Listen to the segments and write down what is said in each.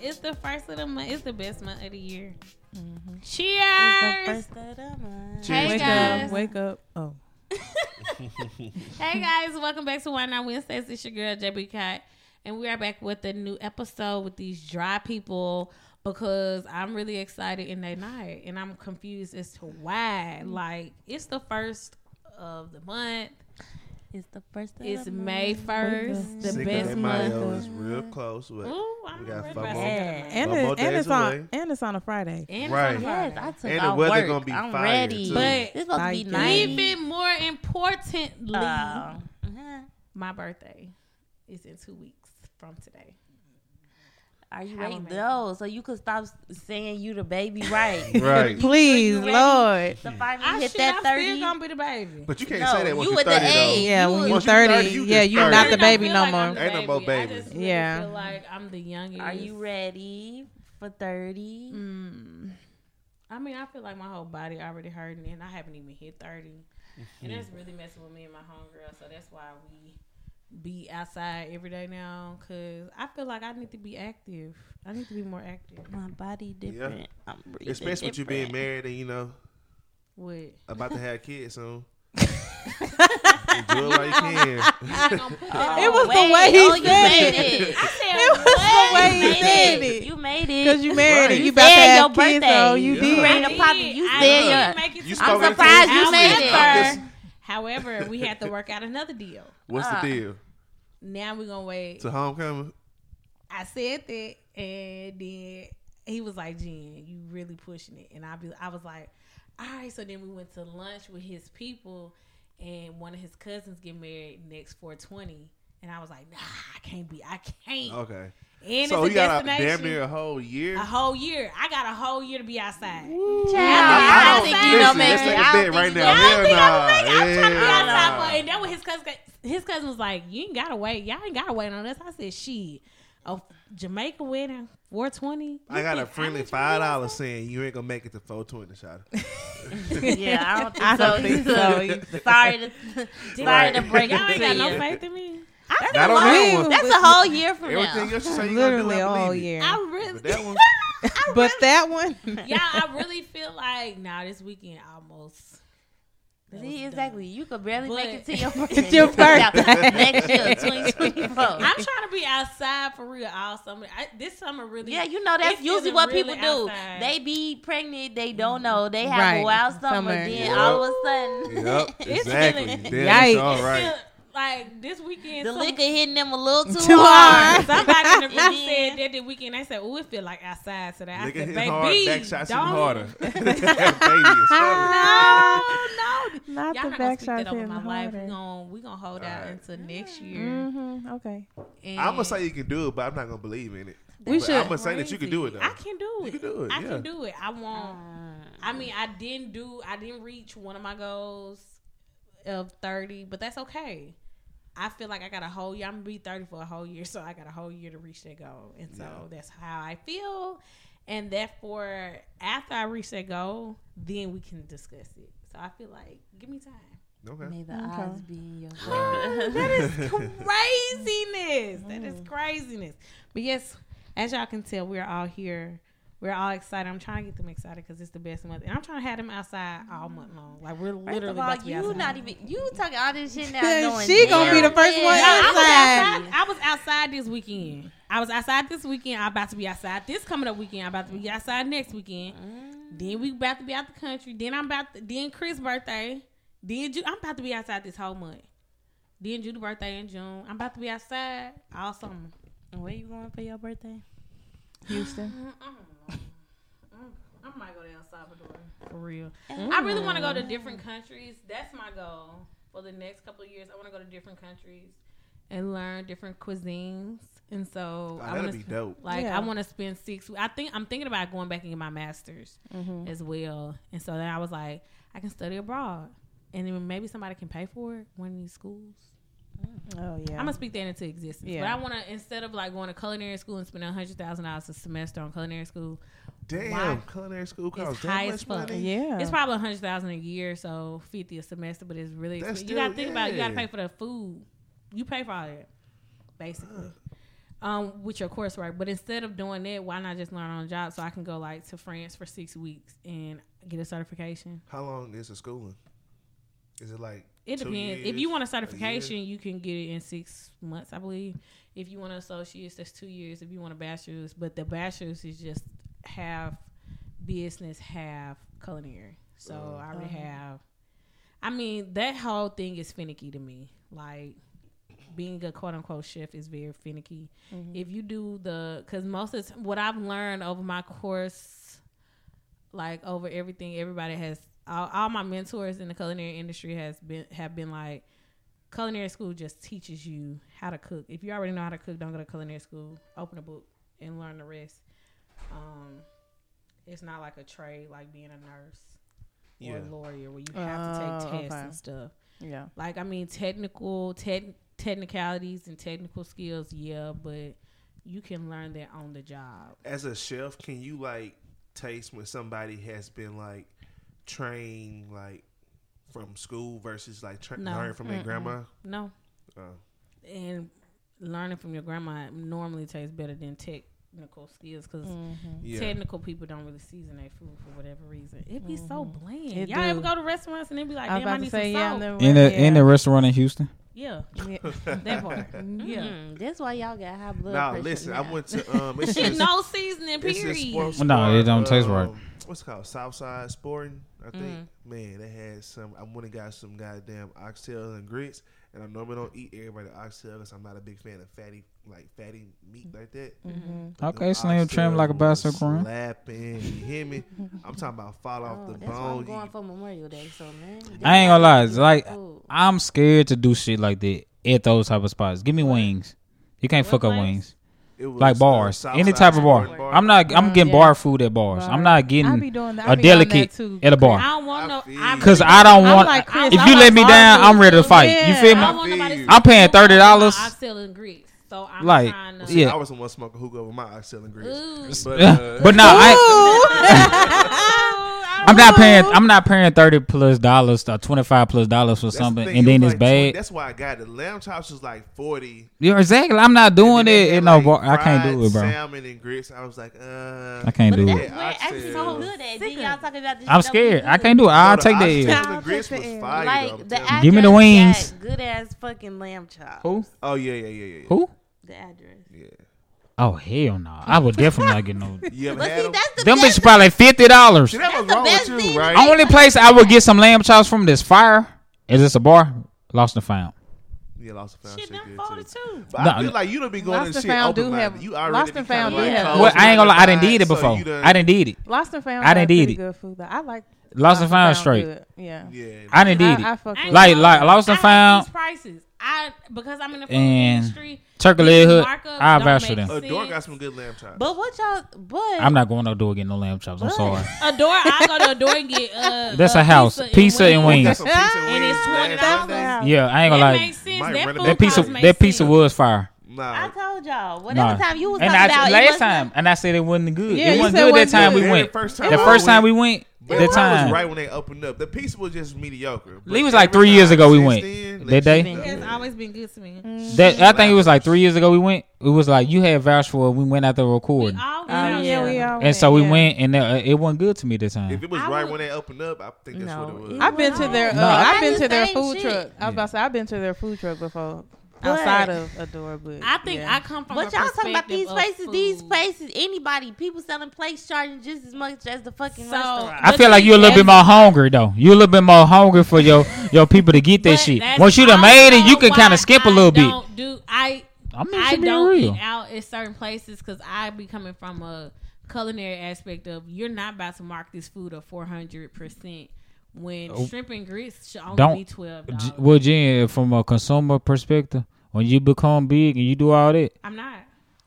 It's the first of the month. It's the best month of the year. Mm-hmm. Cheers! Cheers. Hey Wake guys. up, wake up. Oh, Hey guys, welcome back to Why Not Wednesdays. It's your girl JB Cat, and we are back with a new episode with these dry people because I'm really excited in their night, and I'm confused as to why. Like it's the first of the month. It's the first. Of the month. It's the May first, the Cinco best de month. Mayo. of- is real close. But Ooh, I'm We got not four worried about more. Yeah. Mayo. and One more and it's on and it's on a Friday. And it's Right. on Yes, Friday. I took And the weather work. gonna be I'm fire, ready. too. But it's supposed to be nice. Even more importantly, Uh, uh-huh. my birthday is in two weeks from today. Are you Have ready? a. No, so you could stop saying you the baby, right? Right. Please. Lord. To finally I hit shit, that I'm thirty. still gonna be the baby. But you can't No, say that once you you're 30 though. Yeah, when you're 30, 30, you yeah, just you 30. not the baby no like more. I'm the Ain't no more I baby. just really Yeah. feel like I'm the youngest. Are you ready for thirty? Mm. I mean, I feel like my whole body already hurting, and I haven't even hit 30 and that's really messing with me and my homegirl. So that's why we be outside every day now, cause I feel like I need to be active. I need to be more active. My body different. I'm breathing Especially with you being married and you know What? about to have kids soon. Enjoy it while you can. I'm gonna put Oh, It was the way he oh, you said made it. it. I said, It was the way You he made said it. it. You made it. Because you married Right. and you You about to said have your kids, birthday. so you You did. ready to pop it. You I said your. You I'm surprised you However- made it. I'm just- However, we had to work out another deal. What's Uh. the deal? Now we're gonna wait. To homecoming? I said that, and then he was like, "Jen, you really pushing it." And I be, I was like, "All right." So then we went to lunch with his people, and one of his cousins get married next 420, and I was like, "Nah, I can't be. I can't." Okay. And so it's a you got a destination. damn near a whole year. a whole year. I got a whole year to be outside. Child, I- I, I don't think you listen, don't make let's it. take a I bet don't right think you now. I don't think I'm Hell gonna it. I'm trying to be nah. outside for, and that was his cousin. His cousin was like, "You ain't gotta wait. Y'all ain't gotta wait on us." I said, "Shit, a Jamaica wedding, 420." I got a friendly need to be five dollars saying you ain't gonna make it to four twenty shot. Yeah, I don't think I so. don't think so sorry to sorry Right. to break Y'all ain't got no faith in me. That's Not a on long- that one. That's a whole year from Everything now. else you say you Literally gonna do, I all believe it. year. I really, But that one, But that one, yeah, I really feel like now this weekend almost. that was See, done. exactly. You could barely But- make it to your birthday. your birthday. next year, 2024. I'm trying to be outside for real all summer. I, this summer really. Yeah, you know that's It's usually what really people do. outside. They be pregnant, they don't know. They have Right. a wild summer, Summer. then Yep. all of a sudden yep, It's exactly. feeling- Damn, Yikes. it's all It's right. Feel- like this weekend, the some- liquor hitting them a little too, Too hard. hard. Somebody in the group And said that the weekend. I said, "Oh, it feel like outside today." I said, "Baby, hard, back shots don't." even harder. Baby, No, no. not Y'all the not back shots over hitting my life. We harder. gonna we gonna hold out Alright. until next year. Mm-hmm. Okay. And I'm gonna say you can do it, but I'm not gonna believe in it. We But should- I'm gonna say that you can do it though. I can do it. You can do it, I yeah. can do it. I won't. I mean, I didn't do. I didn't reach one of my goals of thirty, but that's okay. I feel like I got a whole year. I'm gonna be thirty for a whole year, so I got a whole year to reach that goal, and so Yeah. that's how I feel. And therefore, after I reach that goal, then we can discuss it. So I feel like, give me time. Okay. May the Okay. odds be in your favor. is craziness. That is mm. craziness. But yes, as y'all can tell, we're all here. We're all excited. I'm trying to get them excited because it's the best month, and I'm trying to have them outside all month long. Like we're First literally of all, about to you outside. not even you talking all this shit now. She gonna be the first one Yeah, I was outside. outside. I was outside this weekend. I was outside this weekend. I'm about to be outside this coming up weekend. I'm about to be outside next weekend. Mm. Then we about to be out the country. Then I'm about to, then Chris' birthday. Then Ju- I'm about to be outside this whole month. Then Judy's birthday in June. I'm about to be outside all summer. Where you going for your birthday? Houston. I might go to El Salvador for real. Mm. I really want to go to different countries. That's my goal for the next couple of years. I want to go to different countries and learn different cuisines. And so Oh, I want to be to dope. like Yeah. I want to spend six. I think I'm thinking about going back and get my master's Mm-hmm. as well. And so then I was like, I can study abroad, and then maybe somebody can pay for it. One of these schools. Mm-hmm. Oh yeah. I'm gonna speak that into existence. But I want to instead of like going to culinary school and spending hundred thousand dollars a semester on culinary school, Damn, Why? culinary school costs It's costs high that as fuck. money. yeah. it's probably a hundred thousand a year, so fifty a semester. But it's really That's expensive. you got to still- think about it. you got to pay for the food. You pay for all that, basically. um, with your coursework. But instead of doing that, why not just learn on the job so I can go like to France for six weeks and get a certification? How long is the schooling? Is it like It two depends. If you want a year? certification, you can get it in six months, I believe. If you want an associate's, that's two years. If you want a bachelor's, but the bachelor's is just half business, half culinary. So Oh. I already oh. have. I mean, that whole thing is finicky to me. Like being a quote unquote chef is very finicky. Mm-hmm. If you do the, because most of what I've learned over my course, like over everything, everybody has all, all my mentors in the culinary industry has been have been like culinary school just teaches you how to cook. If you already know how to cook, don't go to culinary school. Open a book and learn the rest. Um, it's not like a trade like being a nurse or a lawyer where you have to take Oh, tests okay. and stuff. Yeah. Like I mean, technical tech technicalities and technical skills, yeah, but you can learn that on the job. As a chef, can you like taste when somebody has been like trained like from school versus like tra- No. learning from their Mm-mm. grandma? No, Oh. and learning from your grandma normally tastes better than technical skills because Mm-hmm. Yeah. technical people don't really season their food for whatever reason. It'd be so bland. It Y'all ever go to restaurants and they be like, "Damn, I about to need say some yeah. salt." In In the yeah. in the restaurant in Houston. yeah, Yeah. that part. yeah. Mm, that's why y'all got high blood Now pressure. listen, now. I went to um. It's just, no seasoning. it's this Period. sports No, it don't taste right. um, What's it called Southside Sporting? I think. Mm-hmm. Man, they had some. I went and got some goddamn oxtail and grits. And I normally don't eat everybody oxtail because I'm not a big fan of fatty, like fatty meat like that. Mm-hmm. Okay, the slim trim oxtail like a was bicycle rim. Slapping, you hear me? I'm talking about fall off Oh, the that's why I'm bone. going You- for Memorial Day. So man, I ain't gonna lie. It's like Food. I'm scared to do shit like that at those type of spots. Give me wings. You can't What fuck up wings. It was, Like bars. Southside Any type of bar. Sporting I'm not I'm getting yeah. bar food at bars. I'm not getting be doing that. a I be doing that delicate too. at a I bar. don't want I no. feel I. Cause I don't want- want like Chris, if I you like let me down, barbecue I'm ready to too. fight. You feel me? don't. I'm paying $30. my Oxtail and grits. So I'm Like, trying to. yeah. I was the one smoking hookah with my oxtail and grits. Ooh. But, uh, but no, I I'm not paying I'm not paying thirty plus dollars or twenty five plus dollars for that's something thing, and it then was it's like 20 bad. That's why I got it. The lamb chops was like forty. Yeah, exactly. I'm not doing it they in had, no like. I can't do it, bro. Salmon and grits. I was like, uh, I can't do it. Actually, so good at. Then y'all talking about this. I'm shit don't scared. I can't do it. I'll No, take oxtail that. the grits was fire. Like I'm the. Give me the wings. Good ass fucking lamb chop. Who? Oh yeah, yeah, yeah, yeah. Who? The address. Yeah. Oh hell no! I would definitely not get no. You ever But had see, them? that's the Them best. bitches probably fifty dollars. See, that was the wrong best with you, thing. right? Only place I would get some lamb chops from this fire is this a bar? Lost and found. Yeah, lost and found Shit, shit them good forty too. two. But No, I feel like you don't be going Lost to and shit Found do open have- You already Lost and kinda Found do have- Well, I ain't gonna lie. I didn't did it before. you done- I didn't did it. Lost and found. I got done did pretty it. Good food though. I like Lost and found Found straight. good. Yeah. Yeah. I didn't did I, it. I fuck I with Like it. like lost and I found. These prices. I because I'm in the food And industry. Turkey leg hood. I'll don't vouch for them. sense. Adore got some good lamb chops. But what y'all? But I'm not going no door getting no lamb chops. I'm What? sorry. Adore. I go to Adore and get. Uh, That's uh, a house. Pizza and Got wings. some pizza And it's $20. Yeah, I ain't gonna That lie. makes sense. That, rent a food That pizza cost makes that pizza was fire. I told y'all. Whatever Nah. time you was And talking I about it last wasn't- time, and I said it wasn't good. Yeah, it wasn't good that time good. we went. The first time, The first time we went, But that it was right when they opened up. The pizza was just mediocre. Lee was like three years ago we went. then, That day? changed It's always been good to me. That I think it was like three years ago we went. It was like you had vouched for. it. We went out there recording, all Oh went yeah, we all. and so we yeah. went, and uh, it wasn't good to me this time. If it was I right would- when they opened up, I think that's no, what it was. I've been to their. Uh, No, I've been It's to their food shit. truck. I was about to say I've been to their food truck before. But- outside of Adore, but I think yeah. I come from. But a y'all talking about these of places, these places, anybody, people selling plates charging just as much as the fucking So- restaurant. I feel like you're a little bit more hungry though. You're a little bit more hungry for your your people to get that shit. Once you done made it, you can kind of skip a I little bit. don't Do I? I'm I don't real. eat out at certain places because I be coming from a culinary aspect of you're not about to mark this food at four hundred percent when Oh. shrimp and grits should only Don't- be twelve J- Well, Jen, from a consumer perspective, when you become big and you do all that, I'm not.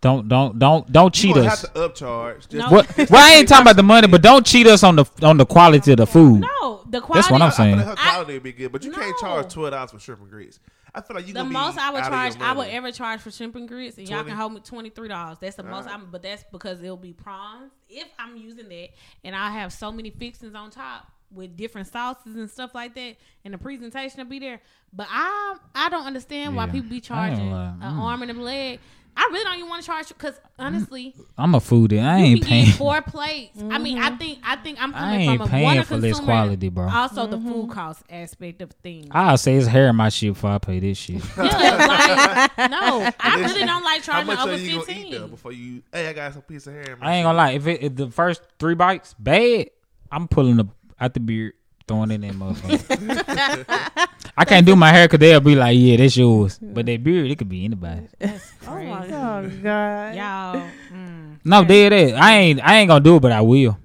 don't don't don't don't cheat gonna us. have to upcharge. Just No. What? Well, I ain't talking about the money, but don't cheat us on the on the quality of the food. No, the quality. That's what I'm saying. I feel saying. like her quality would be good, but you can't charge twelve dollars for shrimp and grits. I feel like you The gonna most be I would out of charge, your I would money. ever charge for shrimp and grits, and y'all can hold me twenty three dollars. That's the most. Alright. I'm, but that's because it'll be prawns if I'm using that, and I have so many fixings on top with different sauces and stuff like that, and the presentation will be there. But I, I don't understand why Yeah. people be charging an Mm. arm and a leg. I really don't even want to charge because honestly, I'm a foodie. I you ain't can paying. get four plates. I mean, I think I think I'm I coming ain't from a paying water for this quality, bro. Also, the food cost aspect of things. I'll say it's hair in my shit before I pay this shit. yeah, like, no, I really don't like How charging much over are you gonna eat fifteen. though before you? Hey, I got some piece of hair. In my I ain't gonna lie. If, it, if the first three bites bad, I'm pulling the out the beard, throwing it in motherfucker. I can't do my hair because they'll be like, "Yeah, that's yours." But that beard, it could be anybody. That's Oh crazy. my Oh God. Y'all, mm. No, dead ass. I ain't. I ain't gonna do it, but I will.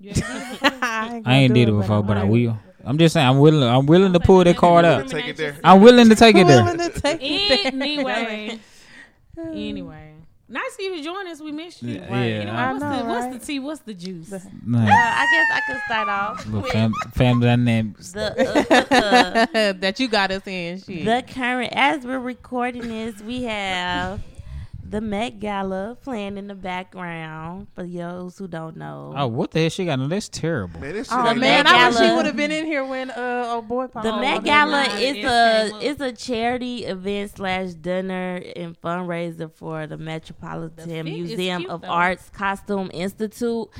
You ever did it before? I I ain't did it before, but I will. I'm just saying, I'm willing. I'm willing to pull that card up. Take it there. I'm willing to take it there. Willing to take it there. anyway, anyway. Nice of you to join us. We missed you. Yeah, Right. yeah. You know, I what's, know, the, what's the tea? What's the juice? Uh, I guess I could start off little with fam- family dynamics. the uh, that you got us in. Shit. the current. As we're recording this, we have the Met Gala playing in the background. For those who don't know, Oh, what the hell she got? No, that's terrible. Man, this shit oh ain't man, Met I wish she would have been in here when uh, a boy. The oh, Met. Gala is a is a charity event slash dinner and fundraiser for the The Metropolitan fit is Museum cute, of though. Arts Costume Institute,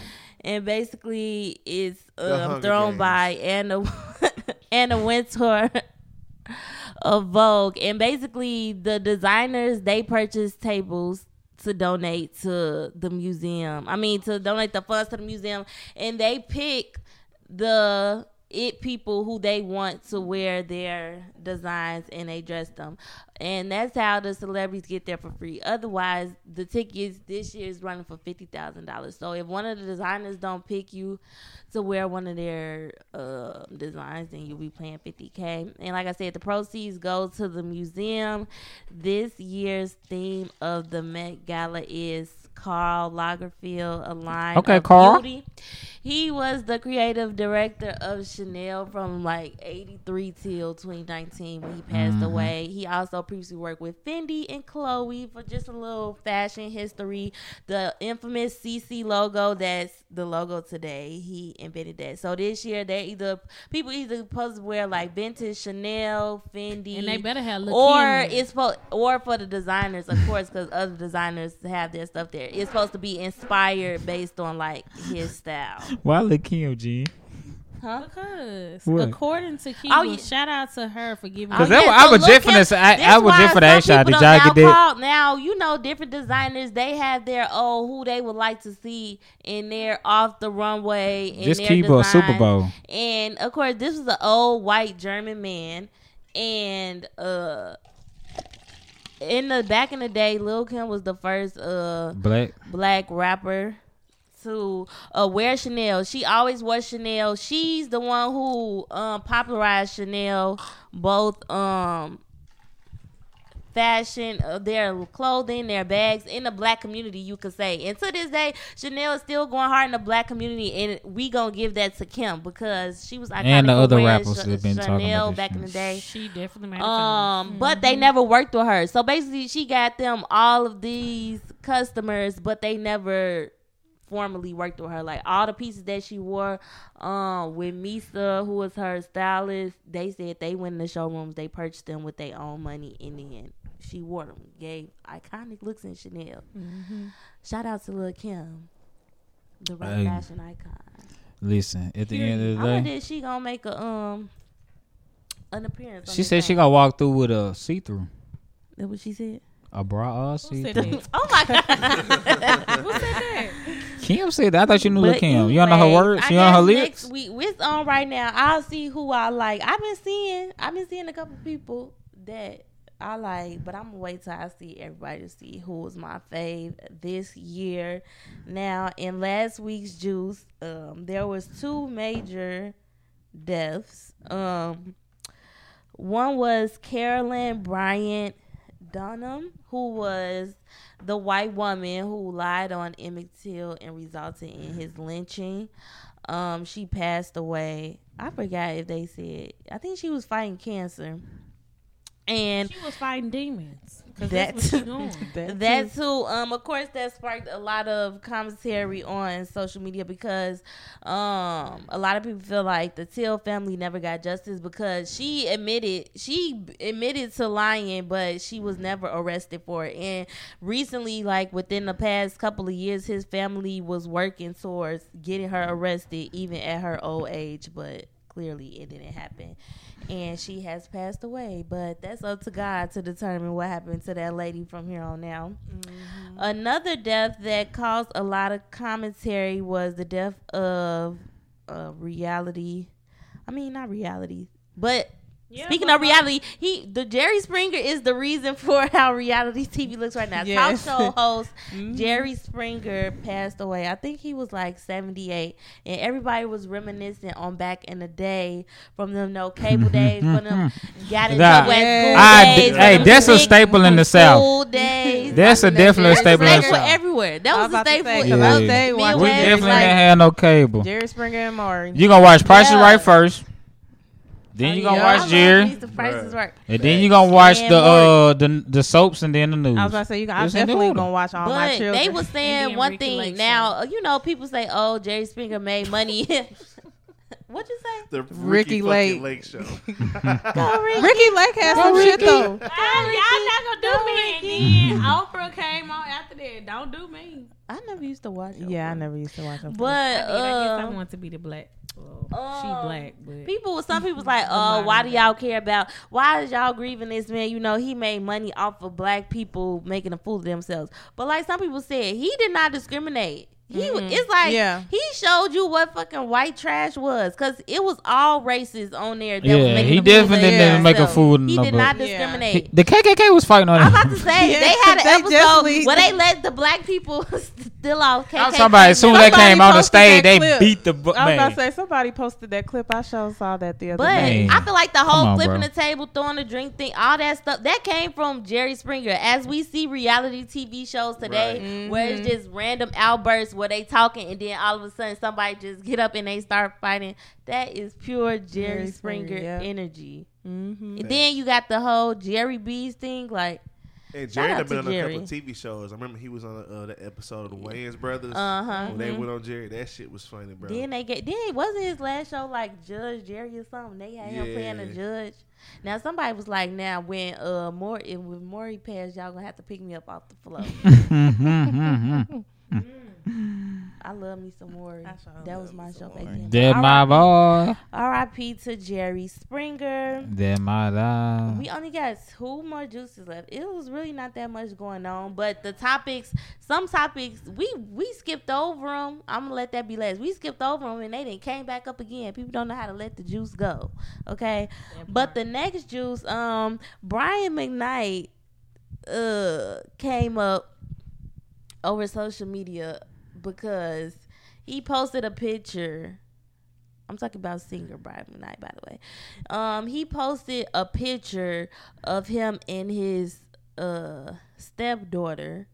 and basically it's um, thrown Games. by Anna Anna Wintour of Vogue, and basically the designers they purchase tables to donate to the museum. I mean, to donate the funds to the museum, and they pick the it people who they want to wear their designs and they dress them. And that's how the celebrities get there for free. Otherwise, the tickets this year is running for fifty thousand dollars. So if one of the designers don't pick you to wear one of their uh, designs, then you'll be paying fifty k. And like I said, the proceeds go to the museum. This year's theme of the Met Gala is Karl Lagerfeld, a line Okay, Karl. beauty. He was the creative director of Chanel from like 83 till 2019 when he passed Mm-hmm. away. He also previously worked with Fendi and Chloe for just a little fashion history. The infamous CC logo that's the logo today, he invented that. So this year, they either people either supposed to wear like vintage Chanel, Fendi, and they better have or it's for or for the designers, of course, because other designers have their stuff there. It's supposed to be inspired based on like his style, Why look Kim, G? huh? Because What? according to Kiva, Oh, yeah. shout out to her for giving. Cause me- that- I was just finna say- I- I was just finna ask y'all, did y'all get that? Call, now you know different designers. They have their oh who they would like to see in their off the runway. In This their Kiva a Super. Bowl. And of course, this was an old white German man, and uh. In the back in the day, Lil Kim was the first uh Black. black rapper to uh, wear Chanel. She always wore Chanel. She's the one who um, popularized Chanel, both um, fashion, uh, their clothing, their bags in the black community. You could say, and to this day, Chanel is still going hard in the black community, and we gonna give that to Kim because she was iconic And the other wearing rappers Ch- that have been talking Chanel about this back in the day. she definitely made a Um, but they never worked with her. So basically, she got them all of these customers, but they never formally worked with her. Like all the pieces that she wore, um, with Misa, who was her stylist, they said they went in the showrooms, they purchased them with their own money. In the end, she wore them, gave iconic looks in Chanel. Shout out to Lil Kim, the rap Hey. fashion icon. Listen, at the I end of the wonder day, if she gonna make a um an appearance. she this said she thing. gonna walk through with a see through, That what she said. A bra or see said through. that? oh my god. Who said that? Kim said that. I thought you knew But Lil Kim. You don't know her words. You don't know her guess lyrics. Next week, it's on right now. I'll see who I like. I've been seeing, I've been seeing a couple people that I like, but I'm gonna wait till I see everybody to see who was my fave this year. Now, in last week's juice, um, there was two major deaths. Um, one was Carolyn Bryant Dunham, who was the white woman who lied on Emmett Till and resulted in his lynching. Um, she passed away. I forgot if they said. I think she was fighting cancer. And She was fighting demons. Cause That that's what she doing. That that too. too um of course that sparked a lot of commentary on social media because um a lot of people feel like the Till family never got justice because she admitted she admitted to lying but she was never arrested for it and recently like within the past couple of years his family was working towards getting her arrested even at her old age but clearly it didn't happen and she has passed away. But that's up to God to determine what happened to that lady from here on now. Another death that caused a lot of commentary was the death of uh, reality. I mean, not reality, but. Yeah, Speaking of reality, he the Jerry Springer is the reason for how reality TV looks right now. Yes. Talk show host Mhm. Jerry Springer passed away. I think he was like 78. And everybody was reminiscing on back in the day from them no cable days, from them got in Nah. trouble at school I- days. hey, that's a staple in the South. days. That's a definitely a That's a staple in the South. everywhere. That was was a staple. say, 'cause I in stayed the watching We definitely like- didn't have no cable. Jerry Springer and Maury. You gonna watch Price is Right first. Then you Oh, gonna yeah. Watch love Jerry, these, The prices work. and then you gonna watch And the uh the the soaps and then the news. I was about to say, you. I It's in definitely gonna watch all my But children. they were saying one thing. Now, uh, you know, people say, "Oh, Jerry Springer made money." What'd you say? The Ricki Ricki, Lake. Lake. Lake show. Go, Ricki. Ricki Lake has some shit though. y'all not gonna do me. And then Oprah came on after that. Don't do me. I never used to watch. Yeah, I never used to watch them. But I, did. I guess I uh, want to be the black. Well, um, she black, but people, some people's like, "Oh, why do y'all care about? Why is y'all grieving this man? You know, he made money off of black people making a fool of themselves." But like some people said, he did not discriminate. He was mm-hmm. it's like Yeah. he showed you what fucking white trash was because it was all races on there. That Yeah, making he a fool of definitely didn't themselves. make a fool of He did nobody. not Yeah. discriminate. The KKK was fighting on I'm about to say Yeah, they had an they episode definitely- where they let the black people still off KKK. Somebody, as soon as they came on the stage, they clip. beat the bu- I was about to say somebody posted that clip. I sure saw that the other But day. Man. I feel like the whole on, flipping bro. the table, throwing the drink thing, all that stuff, that came from Jerry Springer. As we see reality TV shows today, Right. where it's mm-hmm. just random outbursts where they talking and then all of a sudden somebody just get up and they start fighting. That is pure Jerry, Jerry Springer, Springer, yeah. energy. Mm-hmm. And then you got the whole Jerry Beads thing, like And Jerry had been to on a Jerry. couple TV shows. I remember he was on uh, the episode of the Wayans Brothers. Uh-huh. When they went on Jerry, that shit was funny, bro. Then they get then wasn't his last show like Judge Jerry or something? They had him playing a judge. Now somebody was like, now when uh more if when Maury passed, y'all gonna have to pick me up off the floor. I love me some Maury. That was my show back then. That my boy. R.I.P. to Jerry Springer. That my dog. We only got two more juices left. It was really not that much going on, but the topics, some topics, we we skipped over them. I'm gonna let that be last. We skipped over them and they didn't came back up again. People don't know how to let the juice go. Okay, but the next juice, um, Brian McKnight, uh, came up over social media because he posted a picture. I'm talking about singer Brian McKnight, by the way. Um, he posted a picture of him and his uh stepdaughter.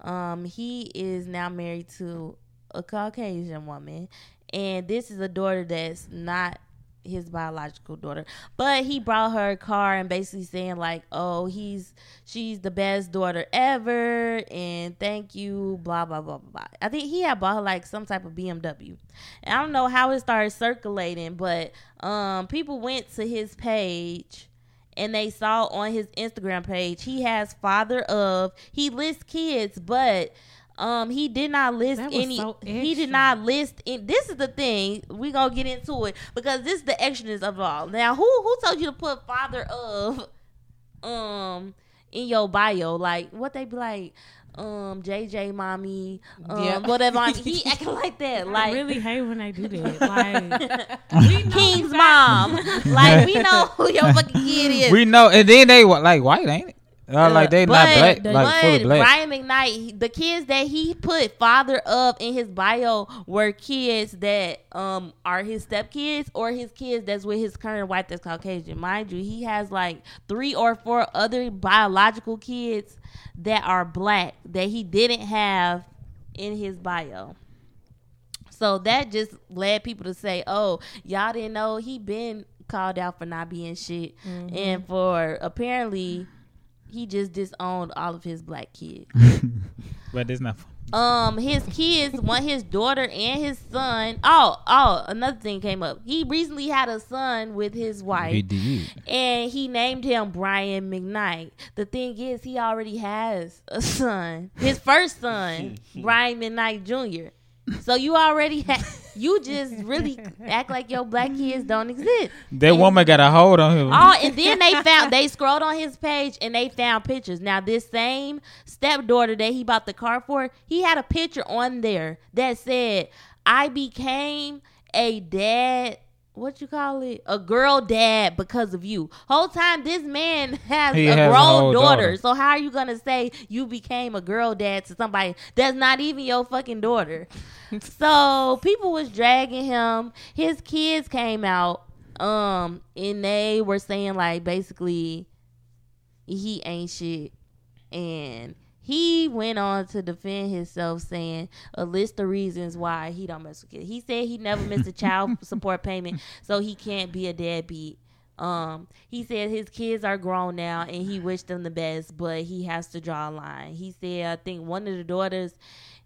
Um, he is now married to a Caucasian woman, and this is a daughter that's not his biological daughter. But he brought her a car and basically saying like, "Oh, he's she's the best daughter ever, and thank you." Blah blah blah blah. blah. I think he had bought her like some type of BMW. And I don't know how it started circulating, but um, people went to his page and they saw on his Instagram page he has father of. He lists kids, but um he did not list That was any. so he did not list. In, this is the thing we gonna get into it because this is the extraness of it all. Now, who who told you to put father of um in your bio? Like what they be like. Um, JJ, mommy, um, Yeah. whatever. I mean, he acting like that. Like I Like really hate when they do that. Like we King's mom. like we know who your fucking kid is. We know, and then they like white, ain't it? Uh, like they not black, but like fully black. Brian McKnight, the kids that he put father of in his bio were kids that um are his stepkids or his kids that's with his current wife that's Caucasian. Mind you, he has like three or four other biological kids that are black that he didn't have in his bio. So that just led people to say, "Oh, y'all didn't know he been called out for not being shit, and for apparently he just disowned all of his black kids. But it's not fun. Um, his kids, one his daughter and his son. Oh, oh, another thing came up. He recently had a son with his wife He did. and he named him Brian McKnight. The thing is, he already has a son, his first son, Brian McKnight Jr. So you already have, you just really act like your black kids don't exist. That woman got a hold on him. Oh, and then they found they scrolled on his page and they found pictures. Now this same stepdaughter that he bought the car for, he had a picture on there that said, "I became a dad." What you call it? A girl dad because of you. Whole time this man has He a has grown daughter. daughter. So how are you gonna say you became a girl dad to somebody that's not even your fucking daughter? so people was dragging him. His kids came out, um, and they were saying like basically he ain't shit, and he went on to defend himself, saying a list of reasons why he don't mess with kids. He said he never missed a child support payment, so he can't be a deadbeat. Um, he said his kids are grown now and he wished them the best, but he has to draw a line. He said I think one of the daughters,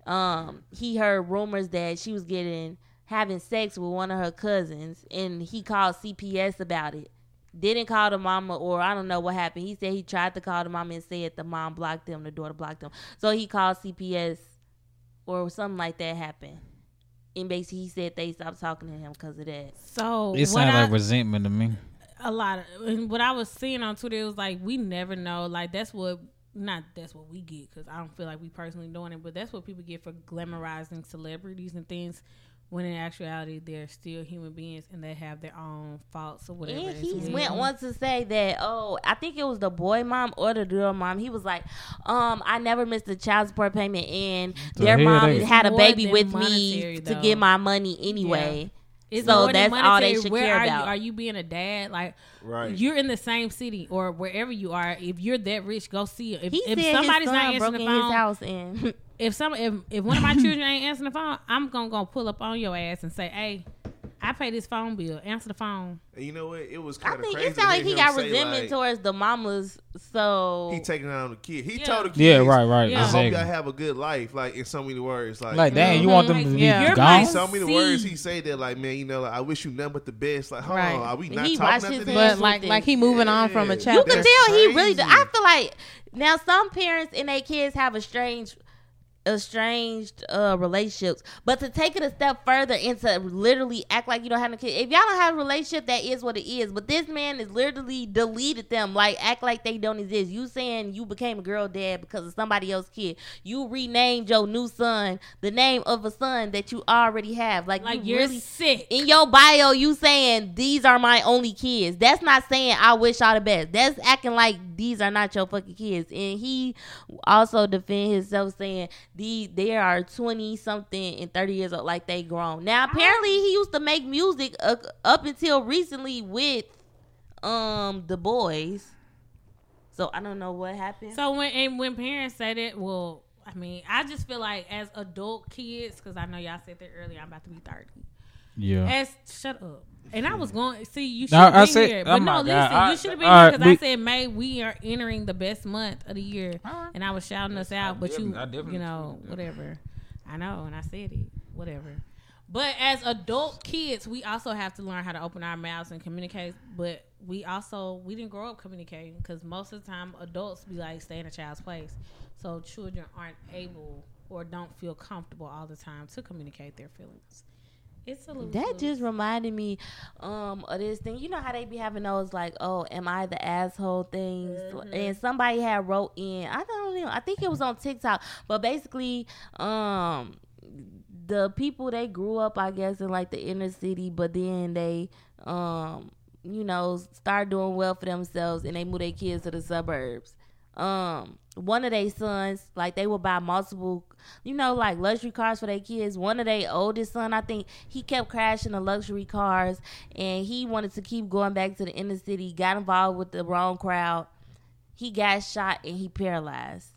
um, he heard rumors that she was getting having sex with one of her cousins and he called CPS about it. Didn't call the mama or I don't know what happened. He said he tried to call the mama and said the mom blocked them, the daughter blocked them. So he called CPS or something like that happened. And basically he said they stopped talking to him because of that. So It what sounds I, like resentment to me. a lot of and what I was seeing on Twitter it was like we never know. Like that's what not that's what we get because I don't feel like we personally doing it, but that's what people get for glamorizing celebrities and things. When in actuality, they're still human beings and they have their own faults or whatever. And he well. went on to say that, oh, I think it was the boy mom or the girl mom. He was like, um, I never missed a child support payment, and The their mom had a baby than with monetary, me to though. get my money anyway. It's So more than that's all they monetary. should Where care are about. You, are you being a dad? Like Right. you're in the same city or wherever you are. If you're that rich, go see it. If, He if said somebody's his not son answering broke the in his phone, house and if some if, if one of my children ain't answering the phone, I'm gonna go pull up on your ass and say, "Hey, I pay this phone bill. Answer the phone." And you know what? It was I kind of I think crazy. it sounded like he got resentment like, towards the mamas. So He taking on the kid. He Yeah. told the kids, Yeah, right, right. Yeah. I Exactly. hope y'all have a good life. Like in so many words, like, Like, damn, you want them to be Yeah. You're gone? so many See. words he say that like, man, you know, like, I wish you nothing but the best. Like, hold Right. on, are we He not washed talking his after hands this? But like like he moving on from a child. you can That's tell he really. crazy. I feel like now some parents and their kids have a strange estranged uh relationships. But to take it a step further and to literally act like you don't have a kid if y'all don't have a relationship that is what it is. But this man is literally deleted them. Like act like they don't exist. You saying you became a girl dad because of somebody else's kid. You renamed your new son the name of a son that you already have. Like, Like you you're really sick. in your bio you saying these are my only kids. That's not saying i wish y'all the best. That's acting like these are not your fucking kids. And he also defend himself saying the there are 20 something and 30 years old like they grown now apparently he used to make music uh, up until recently with um the boys so i don't know what happened So when and when parents said it well, I mean, I just feel like as adult kids, because I know y'all said that earlier, I'm about to be thirty. Yeah. As shut up. And I was going see you should No, have I been said- here, oh but my no, listen, I- you should have been all here right, because I said May we are entering the best month of the year, and I was shouting us out, but you, definitely- I definitely you know, whatever. I know, and I said it, whatever. But as adult kids, we also have to learn how to open our mouths and communicate. But we also we didn't grow up communicating because most of the time adults be like stay in a child's place, so children aren't able or don't feel comfortable all the time to communicate their feelings. It's a little That just reminded me um of this thing. You know how they be having those like, oh, am I the asshole things? And somebody had wrote in, I don't know, I think it was on TikTok, but basically, um the people they grew up, I guess, in like the inner city, but then they um you know, start doing well for themselves and they move their kids to the suburbs. Um, one of their sons, like they would buy multiple, you know, like luxury cars for their kids. One of their oldest son, I think, he kept crashing the luxury cars, and he wanted to keep going back to the inner city. Got involved with the wrong crowd. He got shot and he paralyzed.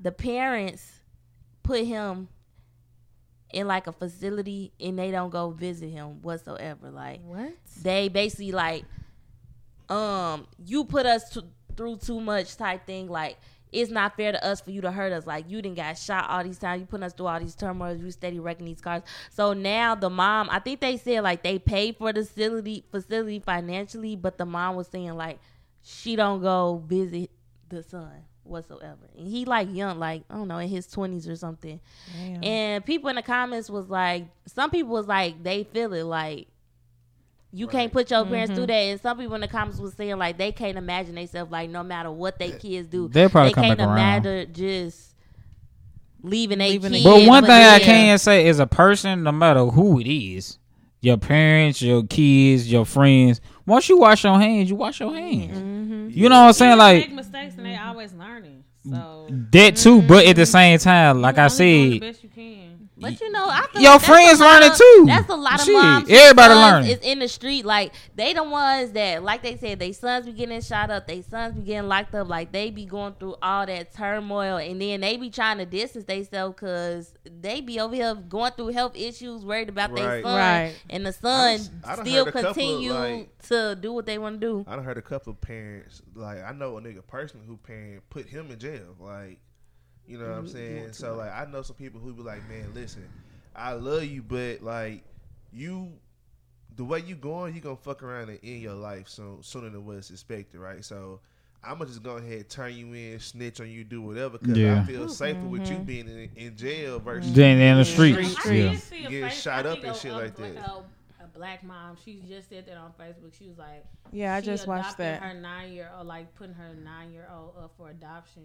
The parents put him in like a facility, and they don't go visit him whatsoever. Like what? they basically like um, you put us t- through too much type thing. Like it's not fair to us for you to hurt us. Like you didn't got shot all these times. You putting us through all these turmoils. You steady wrecking these cars. So now the mom, I think they said like they paid for the facility facility financially, but the mom was saying like she don't go visit the son whatsoever. And he like young, like I don't know, in his twenties or something. Damn. And people in the comments was like, some people was like they feel it like you Right. can't put your parents Mm-hmm. through that. And some people in the comments was saying like they can't imagine themselves like no matter what they kids do, They'll probably they come can't back around. imagine just leaving a kid. But one for thing I dead. can say is a person, no matter who it is, your parents, your kids, your friends. Once you wash your hands, you wash your hands. Mm-hmm. You know what I'm saying? Like make mistakes and they always learning. So that too, but at the same time, like I you only doing the said, best you can. But you know, I feel Your like friends a lot learning of- too. That's a lot of Shit, moms. everybody sons learning. It's in the street, like they the ones that, like they said, they sons be getting shot up, they sons be getting locked up, like they be going through all that turmoil, and then they be trying to distance themselves because they be over here going through health issues, worried about their Right. son, Right. and the son I done still heard of, continue like- to do what they want to do. I done heard a couple of parents, like I know a nigga personally who parent put him in jail. Like, you know what I'm mm-hmm. saying? So like I know some people who be like, man, listen, I love you, but like you, the way you going, you gonna fuck around and end your life soon, sooner than what's expected, right? So. I'm gonna just go ahead turn you in, snitch on you, do whatever, because Yeah. I feel safer with you mm-hmm. being in, in jail versus then in the Street. streets, I yeah. a Getting shot up and shit a like that. A, a black mom, she just said that on Facebook. She was like, Yeah, I just watched that. Her nine year old, like putting her nine year old up for adoption,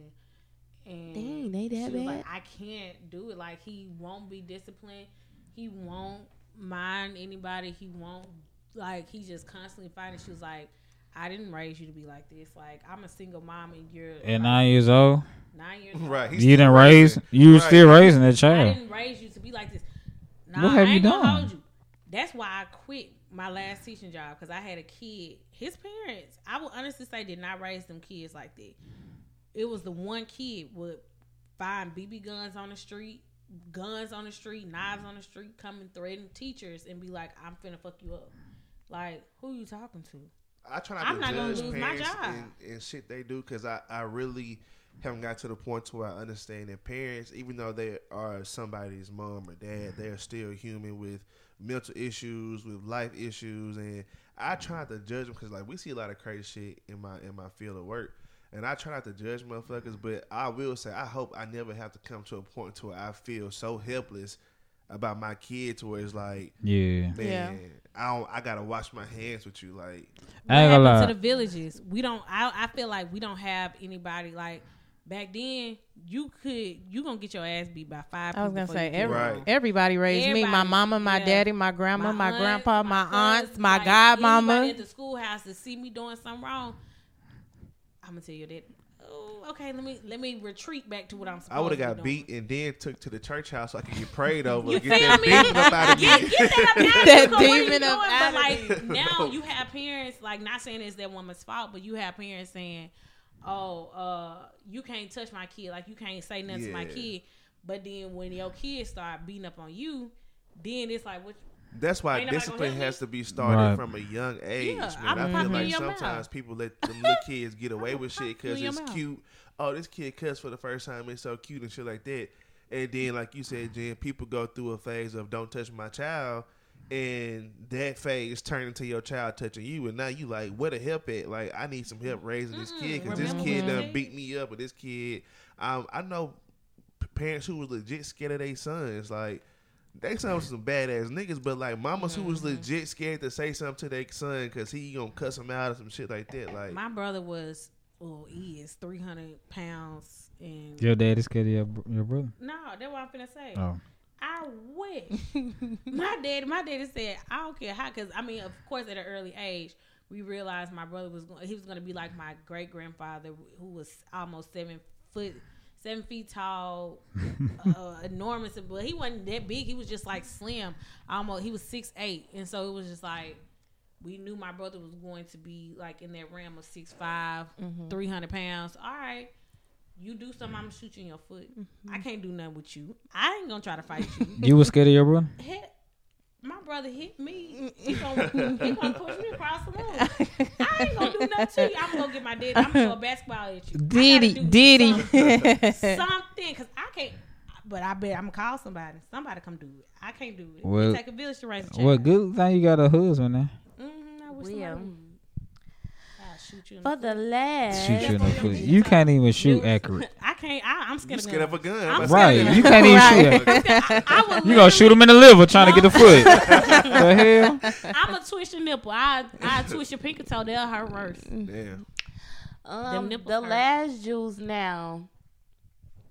and Dang, they that she was like. I can't do it. Like he won't be disciplined. He won't mind anybody. He won't like. He's just constantly fighting. She was like, I didn't raise you to be like this. Like I'm a single mom, and you're At nine years old, nine years old. right. you didn't raise, raising- you Right. still raising that child. I didn't raise you to be like this. Nah, What have I you ain't gonna done? hold you. That's why I quit my last teaching job because I had a kid. His parents, I will honestly say, did not raise them kids like that. It was the one kid would find BB guns on the street, guns on the street, knives on the street, coming threatening teachers and be like, "I'm finna fuck you up." Like, who you talking to? I try not I'm to not gonna judge lose my parents job. and, and shit they do because I, I really haven't got to the point to where I understand that parents, even though they are somebody's mom or dad, mm-hmm. they're still human with mental issues, with life issues, and I try not to judge them because like we see a lot of crazy shit in my in my field of work. And I try not to judge motherfuckers, but I will say I hope I never have to come to a point to where I feel so helpless about my kids where it's like, Yeah, man, Yeah. I don't I gotta wash my hands with you. Like I ain't what gonna happened to the villages? We don't. I, I feel like we don't have anybody like back then. You could you gonna get your ass beat by five. I was gonna say every, Right. everybody raised me. My mama, my yeah. daddy, my grandma, my, aunts, grandpa, my, aunts, cousins, my like, godmama. anybody at the schoolhouse to see me doing something wrong. I'm gonna tell you that. Oh, okay. Let me let me retreat back to what I'm supposed. I would have got be beat and then took to the church house so I could get prayed over, You get feel that me? demon up out of me. Get, get that up out That of you, 'cause what are you demon up doing? out But of like now you have parents like not saying it's that woman's fault, but you have parents saying, "Oh, uh, you can't touch my kid. Like you can't say nothing to my kid." But then when your kids start beating up on you, then it's like, "What? That's why Ain't discipline has to be started Right. from a young age, Yeah, man. I'm I feel like your mouth. sometimes people let them little kids get away with shit because it's mouth. cute. Oh, this kid cussed for the first time. It's so cute and shit like that. And then, like you said, Jen, people go through a phase of "don't touch my child," and that phase turn into your child touching you, and now you like, where the help at? Like, I need some help raising this kid because this kid what done beat me up, or this kid. Um, I know parents who was legit scared of their sons, like. They sound was some badass niggas, but like mamas who was Mm-hmm. legit scared to say something to their son because he gonna cuss them out or some shit like that. Like, My brother was, well, he is three hundred pounds, and Your dad is scared of your, your brother. no, that's what I'm finna say. Oh, I wish my daddy. My daddy said, "I don't care how." Because I mean, of course, at an early age, we realized my brother was going. He was going to be like my great grandfather, who was almost seven foot, seven feet tall, uh, enormous. But he wasn't that big. He was just like slim. Almost, he was six eight, and so it was just like we knew my brother was going to be like in that realm of six 300 pounds. All right. You do something, I'm gonna shoot you in your foot. I can't do nothing with you. I ain't gonna try to fight you. you was scared of your brother? Heck, my brother hit me, he gonna he gonna push me across the room. I ain't gonna do nothing to you. I'm gonna get my daddy. I'm gonna throw a basketball at you. Diddy, I Diddy. something, something, cause I can't. But I bet I'm gonna call somebody. Somebody come do it. I can't do it. Well- it take a village to raise a child. Well, good thing you got a husband now. Mm-hmm, I wish Well, somebody. I'll shoot you. In for the the last. Shoot you in the foot. You can't even shoot accurate. I can't. I, I'm scared, scared of of a gun? I'm scared Right. You can't even shoot. I, I You gonna shoot him in the liver trying to get the foot. the hell? I'm gonna twist your nipple. I I twist your pinky toe. They'll hurt worse. Damn. Um, the hurt. last juice now.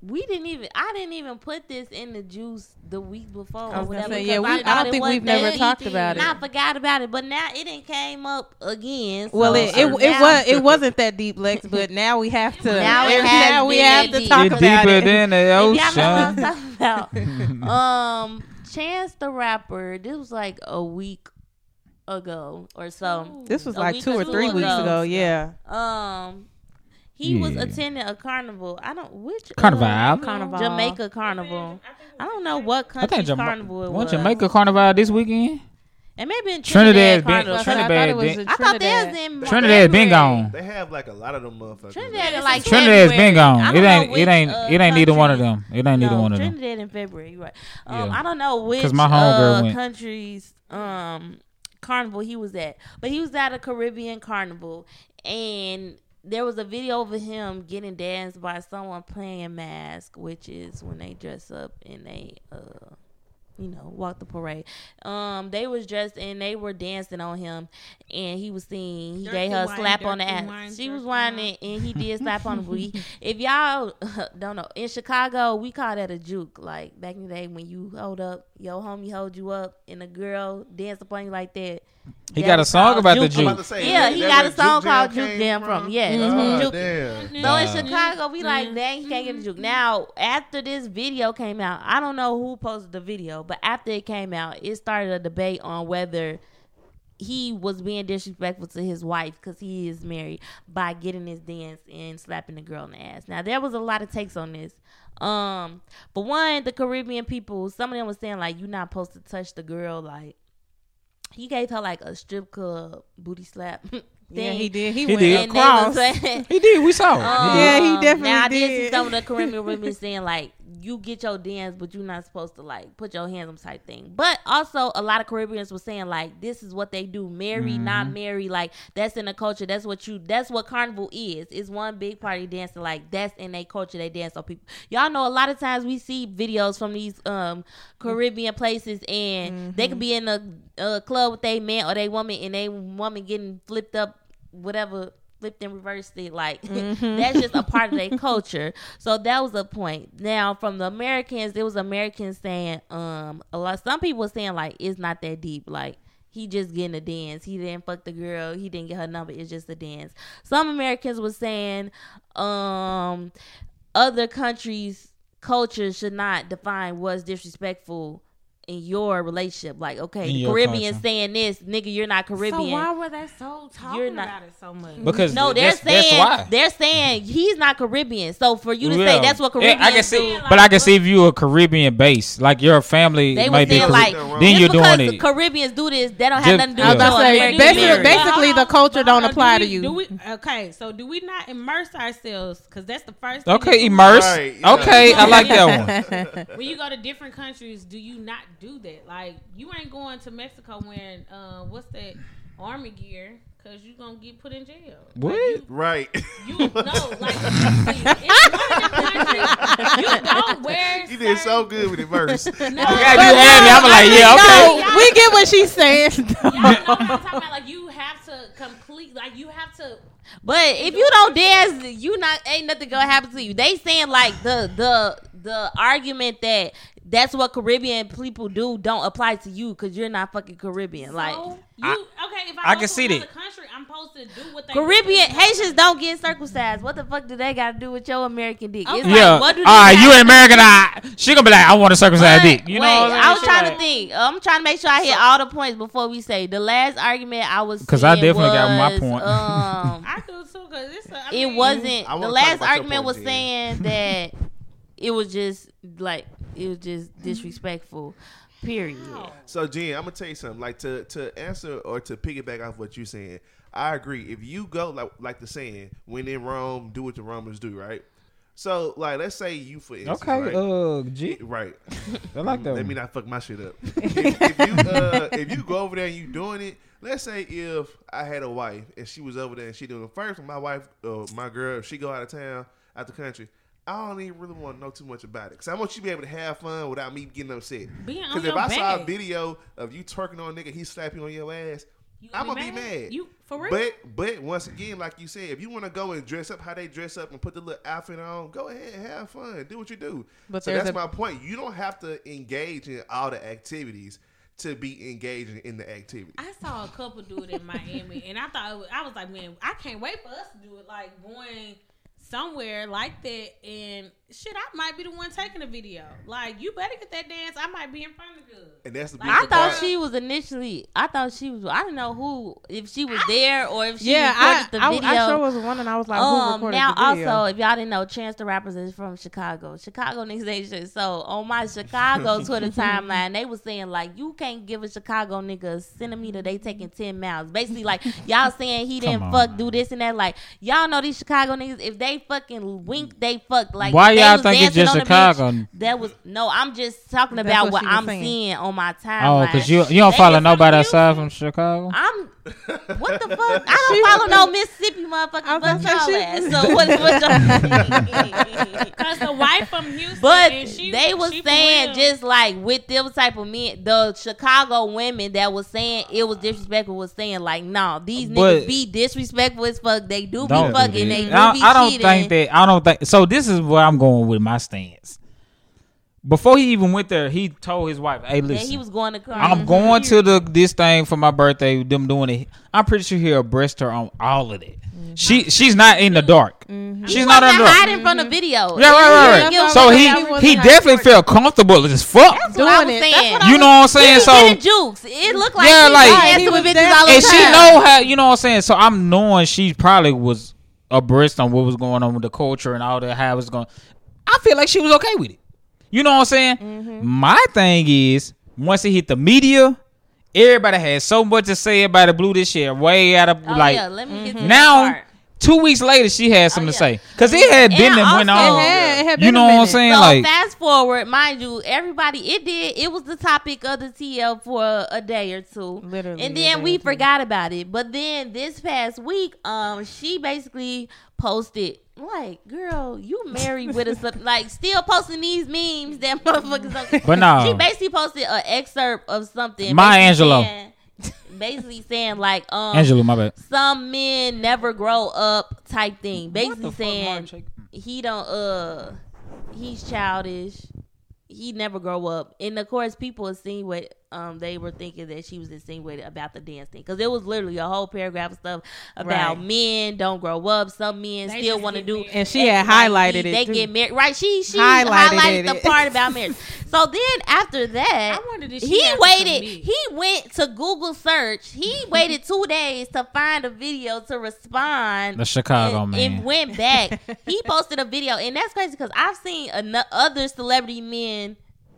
We didn't even. I didn't even put this in the juice the week before. I or whatever, say, yeah, we- I thought don't think we've never that talked about and it. I forgot about it, but now it didn't came up again. Well, it, it, so it was it wasn't that deep, Lex, but now we have to. Now it now, we have to deep. talk It's about deeper it. than the If y'all know what. I'm talking about. um, Chance the Rapper. This was like a week ago or so. This was like week two or two three weeks ago. ago. Yeah. Um, he was attending a carnival. I don't which uh, Carnival? Carnival. Jamaica carnival. I don't know what I country's think carnival it was. wasn't Jamaica Carnival this weekend. and maybe in Trinidad Trinidad, been- carnival. I Trinidad thought it was been- I thought they was Trinidad. in Trinidad been gone. They have like a lot of them motherfuckers. Trinidad is like Trinidad's been gone. It don't know ain't. which, It ain't. uh, It ain't neither one of them. It ain't neither no, one of them. Trinidad in February, right? Um, Yeah. I don't know which 'Cause my homegirl uh, went. countries um carnival he was at, but he was at a Caribbean carnival, and there was a video of him getting danced by someone playing mask, which is when they dress up and they uh you know, walk the parade. Um, they was dressed and they were dancing on him, and he was singing. He Dirty gave her a wine, slap on the ass. wine, she was whining, and he did slap on the booty. If y'all don't know, in Chicago, we call that a juke. Like back in the day when you hold up, your homie hold you up, and a girl dance upon you like that. He got a song about the juke. I'm about juke. to say, Yeah, he got a song called Juke Jam from. Yes, Juke. damn. So in Chicago, we like, dang, he can't get the juke. Now, after this video came out, I don't know who posted the video, but after it came out, it started a debate on whether he was being disrespectful to his wife because he is married by getting his dance and slapping the girl in the ass. Now, there was a lot of takes on this. Um, but one, the Caribbean people, some of them was saying like, you're not supposed to touch the girl. Like, he gave her like a strip club booty slap. Yeah, he did. He, He went did. And across. He did. We saw it. um, Yeah, he definitely Now I did. is some of the Caribbean women saying like you get your dance, but you're not supposed to like put your hands on type thing. But also a lot of Caribbeans were saying like this is what they do, marry, Mm-hmm. not marry. Like that's in the culture. That's what you. That's what carnival is. It's one big party dancing. Like that's in their culture. They dance on people. Y'all know a lot of times we see videos from these um Caribbean places, and they could be in a, a club with a man or they woman, and they woman getting flipped up, whatever flipped and reversed it like that's just a part of their culture. So that was a point. Now from the americans there was americans saying um a lot some people were saying like it's not that deep. Like he just getting a dance. He didn't fuck the girl. He didn't get her number. It's just a dance. Some americans were saying um other countries cultures should not define what's disrespectful in your relationship like okay In the caribbean culture. saying this nigga you're not caribbean So why were they so talking You're not- about it so much? Because no, they're that's, that's saying why. they're saying he's not Caribbean. So for you to Yeah. say that's what Yeah, Caribbean I can see, do, but I can see if you a Caribbean base, like your family they were might be, saying like Caribbean, Then then just you're because doing the it. Caribbeans do this, they don't have Just- nothing to do with was your about to say, American basically- basically- the culture But don't apply do to you. Do we, okay, so do we not immerse ourselves? Because that's the first. thing Okay, that immerse. Right, yeah. Okay, I like that one. When you go to different countries, do you not do that? Like you ain't going to Mexico wearing uh, what's that army gear? Because you're gonna get put in jail. What? Like, Right. you, you no, like seriously, it's one countries you don't wear. You did so good with the verse. No, God, you had me. I'm like, yeah, okay. No, we get what she's saying. Y'all know what I'm talking about. Like you have to complete. Like you have to. But if you don't dance, you not ain't nothing gonna happen to you. They saying like the the the argument that that's what Caribbean people do don't apply to you because you're not fucking Caribbean. like you I- okay? If I, I go can to see another that. Country, I'm supposed to do what they Caribbean do. Haitians don't get circumcised. What the fuck do they got to do with your American dick? It's Yeah. like, what do All they right, you to? American. I, she gonna be like, I want a circumcised But dick. You know what I'm? I was trying like- to think. I'm trying to make sure I hit all the points before we say the last argument. I was because I saying definitely got my point. Um, I do too because it's. A, I it wasn't. I The last argument was saying that it was just like it was just disrespectful. Period. So Jen, I'm gonna tell you something. Like to to answer or to piggyback off what you're saying, I agree. If you go like like the saying, when in Rome, do what the Romans do, right? So like, let's say you for instance, Okay, right? uh, G. right. I like that. Let one. me not fuck my shit up. if, if you uh, if you go over there and you doing it, let's say if I had a wife and she was over there and she doing the first, my wife, uh, my girl, if she go out of town, out the country. I don't even really want to know too much about it because I want you to be able to have fun without me getting upset. Being on Because if your I saw a video of you twerking on a nigga, he slap you on your ass, You I'm gonna be mad. You for real? But but once again, like you said, if you want to go and dress up how they dress up and put the little outfit on, go ahead and have fun. Do what you do. But so that's a- my point. You don't have to engage in all the activities to be engaging in the activity. I saw a couple do it in Miami, and I thought it was, I was like, man, I can't wait for us to do it. Like going somewhere like that, and shit, I might be the one taking the video. Like you better get that dance. I might be in front of you. And that's the Like, I thought part. she was initially. I thought she was. I don't know who if she was there or if she Yeah, I, recorded the video. I sure was wondering. I was like, who um, recorded now the video? also, if y'all didn't know, Chance the Rappers is from Chicago. Chicago niggas ain't shit. So on my Chicago Twitter timeline, they was saying like, you can't give a Chicago nigga a centimeter. They taking ten miles. Basically, like y'all saying he didn't Come fuck, on. do this and that. Like y'all know these Chicago niggas. If they fucking wink, they fuck. Like Why they y'all was think it's dancing just on the Chicago? beach. That was no. I'm just talking That's about what what, I'm saying. seeing on my timeline. Oh, cause you you don't They follow just nobody confused aside from Chicago. I'm what the fuck? I don't follow no Mississippi motherfuckers I was but gonna y'all she- ass. So what? what Cause the wife from Houston, but and she, they was she saying just like with them type of men, the Chicago women that was saying it was disrespectful was saying like, no, these But- niggas be disrespectful as fuck. They do be fucking. that. They do I, be I don't cheating. think that. I don't think. So this is where I'm going with my stance. Before he even went there, he told his wife, "Hey, that listen, he was going to car. I'm mm-hmm. going to the this thing for my birthday. Them doing it. I'm pretty sure he'll breast her on all of that. Mm-hmm. She she's not in the dark. Mm-hmm. She's not in the dark. hiding from the video. Yeah, right, right, right. So he he definitely felt comfortable as fuck. That's what I was doing it. saying. That's what You know what I'm saying? So jukes. It looked like Yeah, like- He was bitches all and she know how you know what I'm saying. So I'm knowing she probably was abreast on what was going on with the culture and all that how it was going. I feel like she was okay with it. You know what I'm saying? Mm-hmm. My thing is once it hit the media, everybody had so much to say about it. Blew this shit way out of Oh, like yeah, let me get to that now. part. Two weeks later, she had something to Oh, yeah. say because it had been And and went on. It had- it had You know what I'm saying? So like fast forward, mind you, everybody it did. It was the topic of the TL for a day or two, Literally and then we forgot about it. But then this past week, um, she basically posted like, "Girl, you married with us?" like, still posting these memes that motherfuckers. Don't- But no. she basically posted an excerpt of something. My basically Angelou. saying- Basically saying like, um, Angela, my bad. some men never grow up type thing. Basically the fuck, saying he don't uh he's childish. He never grow up. And of course people insinuate um they were thinking that she was insinuating about the dance thing. Cause it was literally a whole paragraph of stuff about Right. men don't grow up. Some men They still want to do married. And she had highlighted They it. too. get married. Right. She she Highlighted highlighted, the part about marriage. So then after that I wondered if she he waited. He went to Google search. He waited two days to find a video to respond. The Chicago and, man. and went back. he posted a video, and that's crazy because I've seen ano- other celebrity men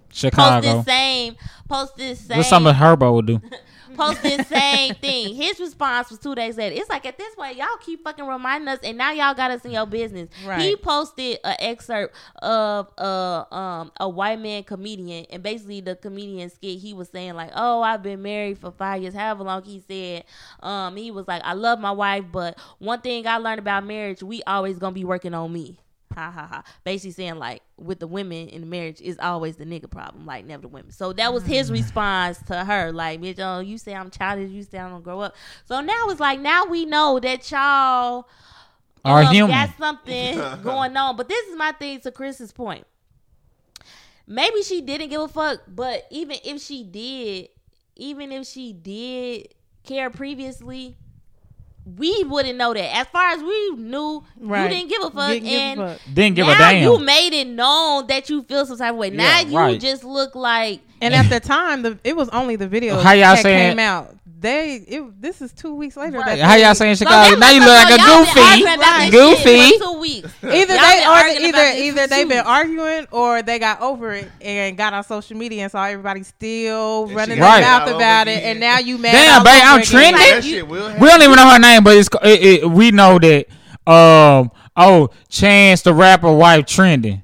post Chicago. this same, post this same, What's something Herbo would do? post this same thing. His response was two days later. It's like at this point, y'all keep fucking reminding us, and now y'all got us in your business. He posted an excerpt of uh, um, a white man comedian, and basically the comedian skit. He was saying like, "Oh, I've been married for five years, however long." He said, um, he was like, "I love my wife, but one thing I learned about marriage, we always gonna be working on me." Ha ha ha. Basically saying like with the women in the marriage is always the nigga problem, like never the women. So that was his response to her, like, bitch, oh, you say I'm childish, you say I don't grow up. So now it's like now we know that y'all Are um, human. got something going on. But this is my thing to Chris's point. Maybe she didn't give a fuck, but even if she did, even if she did care previously, we wouldn't know that. As far as we knew, Right. you didn't give a fuck, Didn't give a and fuck. Didn't give now a damn. you made it known that you feel some type of way. Now Yeah, you right. just look like And at the time, the it was only the video How y'all that saying- came out they it, this is two weeks later. Right. That How y'all saying So Chicago? that now you look like a know y'all been goofy. arguing about this Goofy. for two weeks. Either Y'all they been or either either they've been arguing or they got over it and got on social media and saw everybody still And running she their got mouth about it, and now you mad. Damn, all babe, I'm trending? that you- shit will happen. We don't even know her name, but it's it, it, we know that. Um. Oh, Chance the rapper wife trending.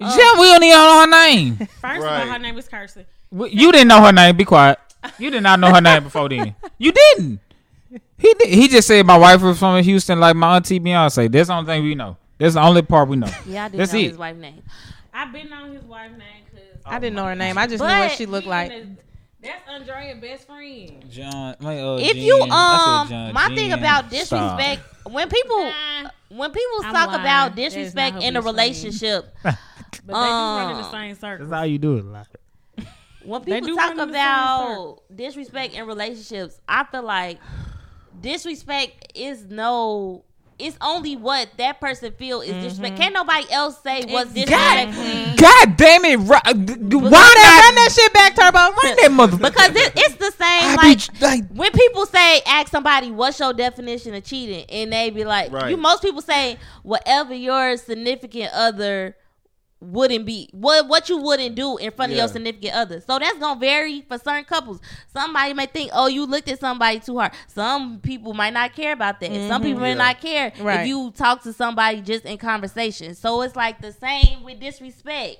Yeah, we don't even know her name. First of all, Right. her name is Kirsten. You didn't know her name. Be quiet. You did not know her name before then. You didn't. He did. He just said my wife was from Houston, like my auntie Beyonce. That's the only thing we know. That's the only part we know. Yeah, I didn't That's know it. his wife's name. I've been on his wife's name because I didn't know her name. I just knew what she looked like. That's Andrea's best friend. John. My, uh, If Jen. you I um, said John. my thing Jen. about Stop. disrespect when people Nah, when people I'm talk lying. about That is not disrespect in a relationship, but they do run in the Um, same circle. That's how you do it. Like. When people talk run in the same about disrespect in relationships, I feel like disrespect is no. It's only what that person feel is disrespect. Can't nobody else say what's disrespectful. God damn it! Ri- uh, d- d- Why Run that, run that shit back, Turbo. Run that motherfucker. Because it, it's the same. Like be like, when people say ask somebody what's your definition of cheating and they be like Right. you most people say whatever your significant other wouldn't be what what you wouldn't do in front of your significant other so that's gonna vary for certain couples somebody may think oh you looked at somebody too hard some people might not care about that some people may not care Right. if you talk to somebody just in conversation so it's like the same with disrespect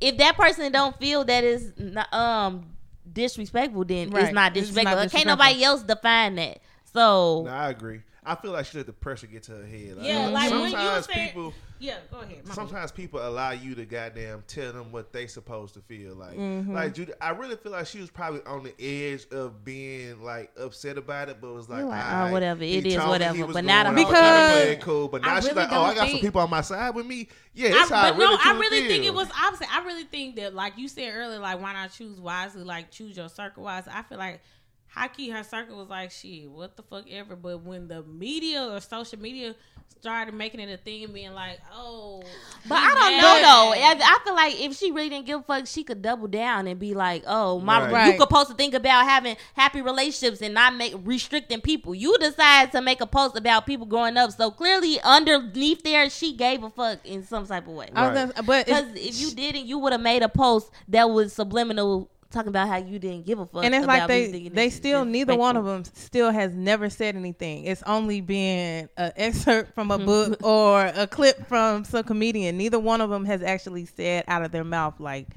if that person don't feel that is um disrespectful, then Right. it's not It's disrespectful. not Can't nobody else define that. So No, I agree. I feel like she let the pressure get to her head. Like, Yeah, like when you sometimes said- people, Yeah, go ahead. bad. sometimes people allow you to goddamn tell them what they supposed to feel. Like, Mm-hmm. like Judy, I really feel like she was probably on the edge of being like upset about it, but was like, like, oh, whatever, he it is whatever." But now going the out whole there thing- playing cool. But I now she's like, oh, I got some people on my side with me. Yeah, that's I, how I but really no, I really think it was opposite. I really think that, like you said earlier, like why not choose wisely? Like choose your circle wise. I feel like Hockey, her circle was like, shit, what the fuck ever. But when the media or social media started making it a thing, being like, oh, But I don't mad. know though. I, I feel like if she really didn't give a fuck, she could double down and be like, "Oh, my, Right. you Right. supposed to think about having happy relationships and not make restricting people. You decide to make a post about people growing up, so clearly underneath there, she gave a fuck in some type of way. Right. gonna- but Because if you didn't, you would have made a post that was subliminal, talking about how you didn't give a fuck. and it's about like they they this is still neither one of them still has never said anything. It's only been an excerpt from a mm-hmm. book or a clip from some comedian. Neither one of them has actually said out of their mouth like,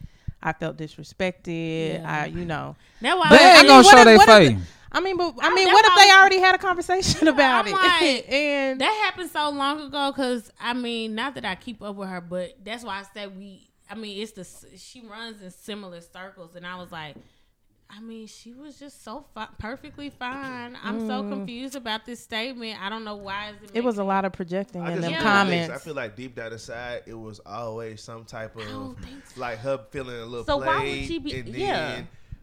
"I felt disrespected." Yeah. I, you know. That's why They I- ain't I mean, gonna show if- their face. I mean, but I I- mean, that's what if they already had a conversation about I'm it? like- and that happened so long ago because I mean, not that I keep up with her, but that's why I said we. I mean, it's the she runs in similar circles, and I was like, I mean, she was just so fi- perfectly fine. I'm so mm. confused about this statement. I don't know why is it was a lot of projecting I in just them Yeah. comments. I feel like deep down inside, it was always some type oh, of so. like her feeling a little So why would played, she be- and then yeah.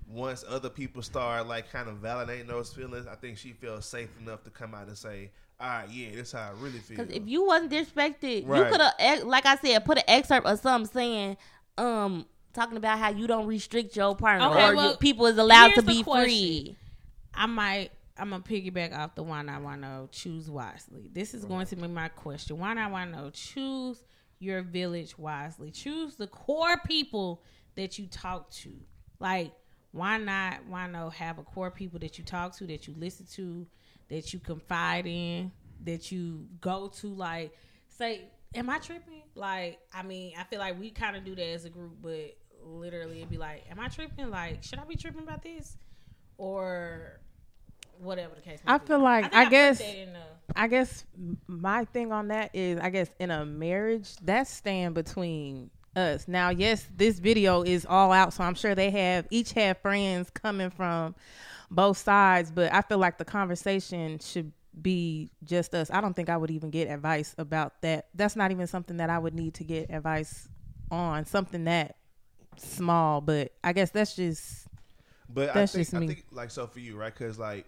once other people start like kind of validating those feelings, I think she feels safe enough to come out and say, "All right, yeah, that's how I really feel." Because if you wasn't disrespected, you could have, like I said, put an excerpt of something saying, um, talking about how you don't restrict your partner Okay, or well, your people is allowed to be free. I might. I'm gonna piggyback off the one I want to choose wisely. This is going to be my question. Why not want to choose your village wisely. Choose the core people that you talk to. Like why not why not have a core people that you talk to that you listen to that you confide in that you go to like say am I tripping? Like I mean I feel like we kind of do that as a group, but literally it'd be like am I tripping? Like should I be tripping about this? or whatever the case. may be. I be. feel like- I put guess- the- I guess my thing on that is, I guess in a marriage, that's stand between us. Now, yes, this video is all out, so I'm sure they have each have friends coming from both sides, but I feel like the conversation should be just us. I don't think I would even get advice about that. That's not even something that I would need to get advice on, something that small, but I guess that's just But That's I think, just I me. think like so for you, right? Because like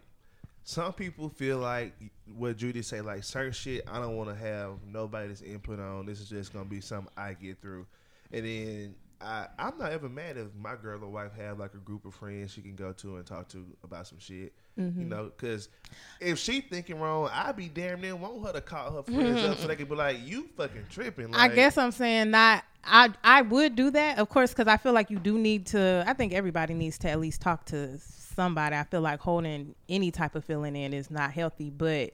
some people feel like what Judy say, like certain shit I don't want to have nobody's input on. This is just gonna be something I get through, and then I I'm not ever mad if my girl or wife have like a group of friends she can go to and talk to about some shit. Mm-hmm. You know, because if she thinking wrong, I'd be damn near want her to call her friends up so they can be like, "You fucking tripping." I guess I'm saying not. I I would do that, of course, because I feel like you do need to. I think everybody needs to at least talk to somebody. I feel like holding any type of feeling in is not healthy, but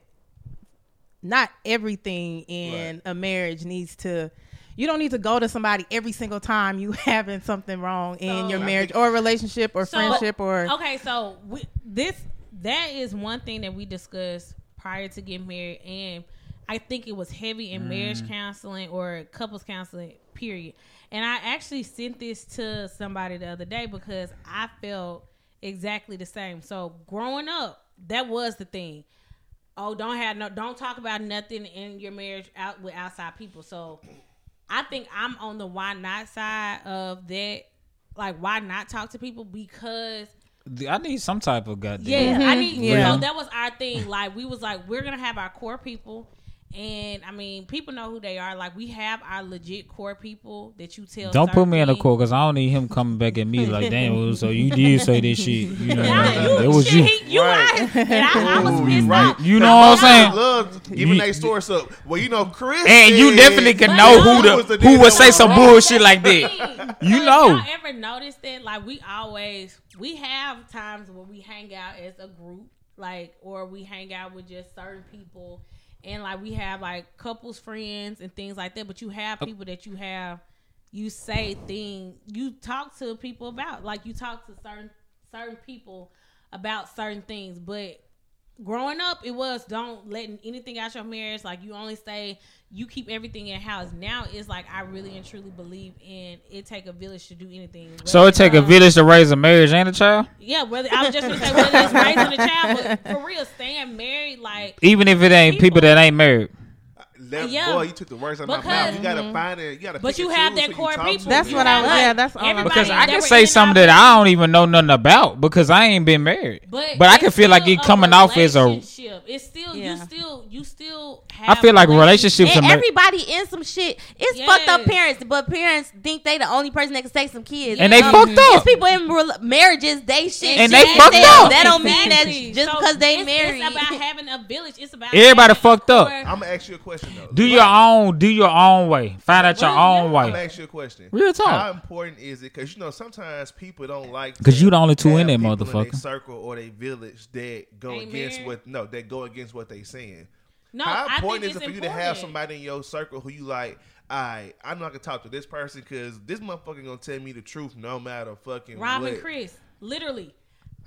not everything in a marriage needs to. You don't need to go to somebody every single time you having something wrong in So- your marriage or relationship or So- friendship or okay so we, this that is one thing that we discussed prior to getting married and i think it was heavy in marriage mm. counseling or couples counseling period. And i actually sent this to somebody the other day because i felt exactly the same. So growing up that was the thing. Oh don't have no don't talk about nothing in your marriage out with outside people. So i think i'm on the why not side of that like why not talk to people because I need some type of goddamn. yeah, I mm-hmm. need. Yeah. So that was our thing. Like we was like, we're gonna have our core people, and I mean, people know who they are. Like we have our legit core people that you tell. Don't put me in a core because I don't need him coming back at me like, damn, so you did say this shit. You know, things. Nah, it was you. he- you Right. right. And I, I was Ooh, pissed right. You know what I'm I saying? love giving You- their source up. Well, you know, Chris. And you definitely can know who the the who would say some wrong. bullshit like That's that. You So know. Y'all ever noticed that? Like we always we have times where we hang out as a group, like or we hang out with just certain people, and like we have like couples, friends, and things like that. But you have oh. people that you have, you say things you talk to people about, like you talk to certain certain people about certain things, but growing up it was don't letting anything out your marriage. Like you only stay you keep everything in house. Now it's like i really and truly believe in it take a village to do anything. So it take a uh, village to raise a marriage and a child, yeah whether i was just gonna say whether it's raising a child but for real staying married like even if it ain't people that ain't married. That, Yeah. Boy, you took the words out of my mouth. You gotta find it. You gotta. But you have choose that who you core people. That's what I- have, yeah, that's all I'm- everybody Because I can say something that I don't even know nothing about because I ain't been married. But, But I can feel like it coming off as a. relationship. It's still you still you still. I feel like relationships are. And everybody in some shit. It's fucked up parents, but parents think they the only person that can take some kids. And they Um, fucked It's up. people in rel- marriages. They shit. And they fucked up. That don't mean that just because they married. It's about having a village. It's about Everybody fucked up. I'm gonna ask you a question though. Do your own. Do your own way. Find out your own yeah. I'm gonna way. ask you a question. Real talk. How important is it? Because you know sometimes people don't like. 'Cause to you the only two in have that people motherfucker. their circle or their village that go Ain't against what no that go against what they saying. No, How I important think is it it's for you to have somebody in your circle who you like? I I'm not gonna talk to this person because this motherfucker gonna tell me the truth no matter fucking Rob what. and Chris, literally.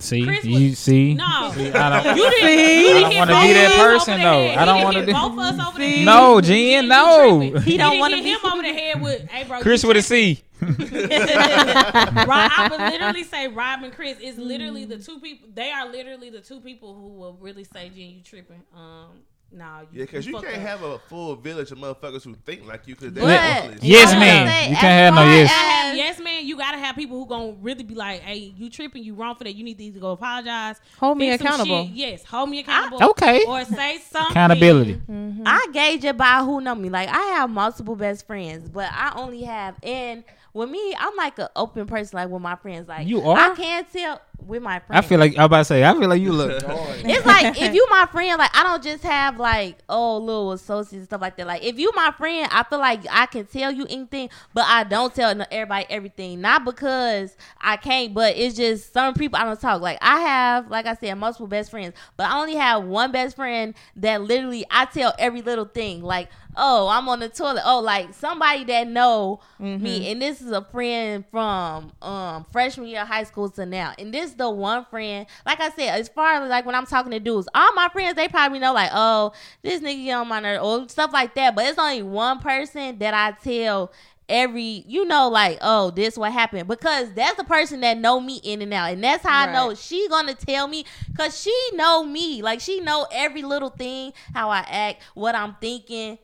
See, Chris you was- see. No, See, I don't. you didn't. See? You I didn't don't wanna be that person, though. I don't wanna hit do- both of us over the head. No, You- Jen, you no. tripping. He don't wanna hit be- him over the head with, "Hey, bro." Chris with a tripping." C. Rob, I would literally say Rob and Chris is literally the two people. They are literally the two people who will really say, "Jen, you tripping." Um, nah, you, Yeah, because you fucked can't up. have a full village of motherfuckers who think like you. Because But- they're. Yes, man. say, You can't have no yes. have- yes, man. You gotta have people who gonna really be like, "Hey, you tripping? You wrong for that. You need to either go apologize, Hold me accountable. shit. Yes, hold me accountable. Okay. or say something. Accountability. Mm-hmm. I gauge it by who know me. Like I have multiple best friends, but I only have and with me, I'm like an open person. Like with my friends, like You are? I can't tell with my friend. I feel like I'm about to say. I feel like you look. it's like if you my friend, like I don't just have like oh little associates and stuff like that. Like if you my friend, I feel like I can tell you anything, but I don't tell everybody everything. Not because I can't, but it's just some people I don't talk. Like I have, like I said, multiple best friends, but I only have one best friend that literally I tell every little thing. Like oh I'm on the toilet. Oh like somebody that know me, and this is a friend from um freshman year of high school to now, and this is the one friend. Like I said, as far as like when I'm talking to dudes, all my friends they probably know like oh this nigga get on my nerve or stuff like that. But it's only one person that I tell every you know like oh this what happened. Because that's the person that know me in and out. And that's how i know she gonna tell me. Because she know me. Like she know every little thing how i act what i'm thinking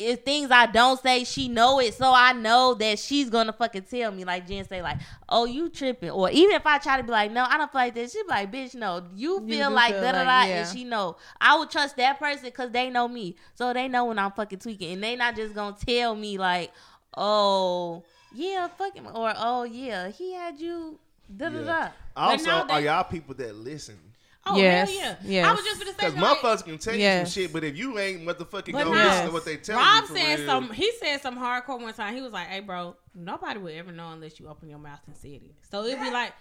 if things I don't say, she know it, so I know that she's gonna fucking tell me. Like Jen say, like, "Oh, you tripping," or even if I try to be like, "No, I don't feel like this," she be like, "Bitch, no, you You feel do like feel da da like- da," yeah. and she know. I would trust that person because they know me, so they know when I'm fucking tweaking, and they not just gonna tell me like, "Oh." yeah, fuck him, or oh yeah, he had you. Da da da. Also, now are y'all people that listen? Oh Yes, hell yeah! yes. I was just gonna say Because like, motherfuckers can tell you some shit, but if you ain't motherfucking But go now- listen to what they tell Rob you, for said real, some. He said some hardcore one time. He was like, "Hey, bro, nobody would ever know unless you open your mouth and say it." So it'd be like,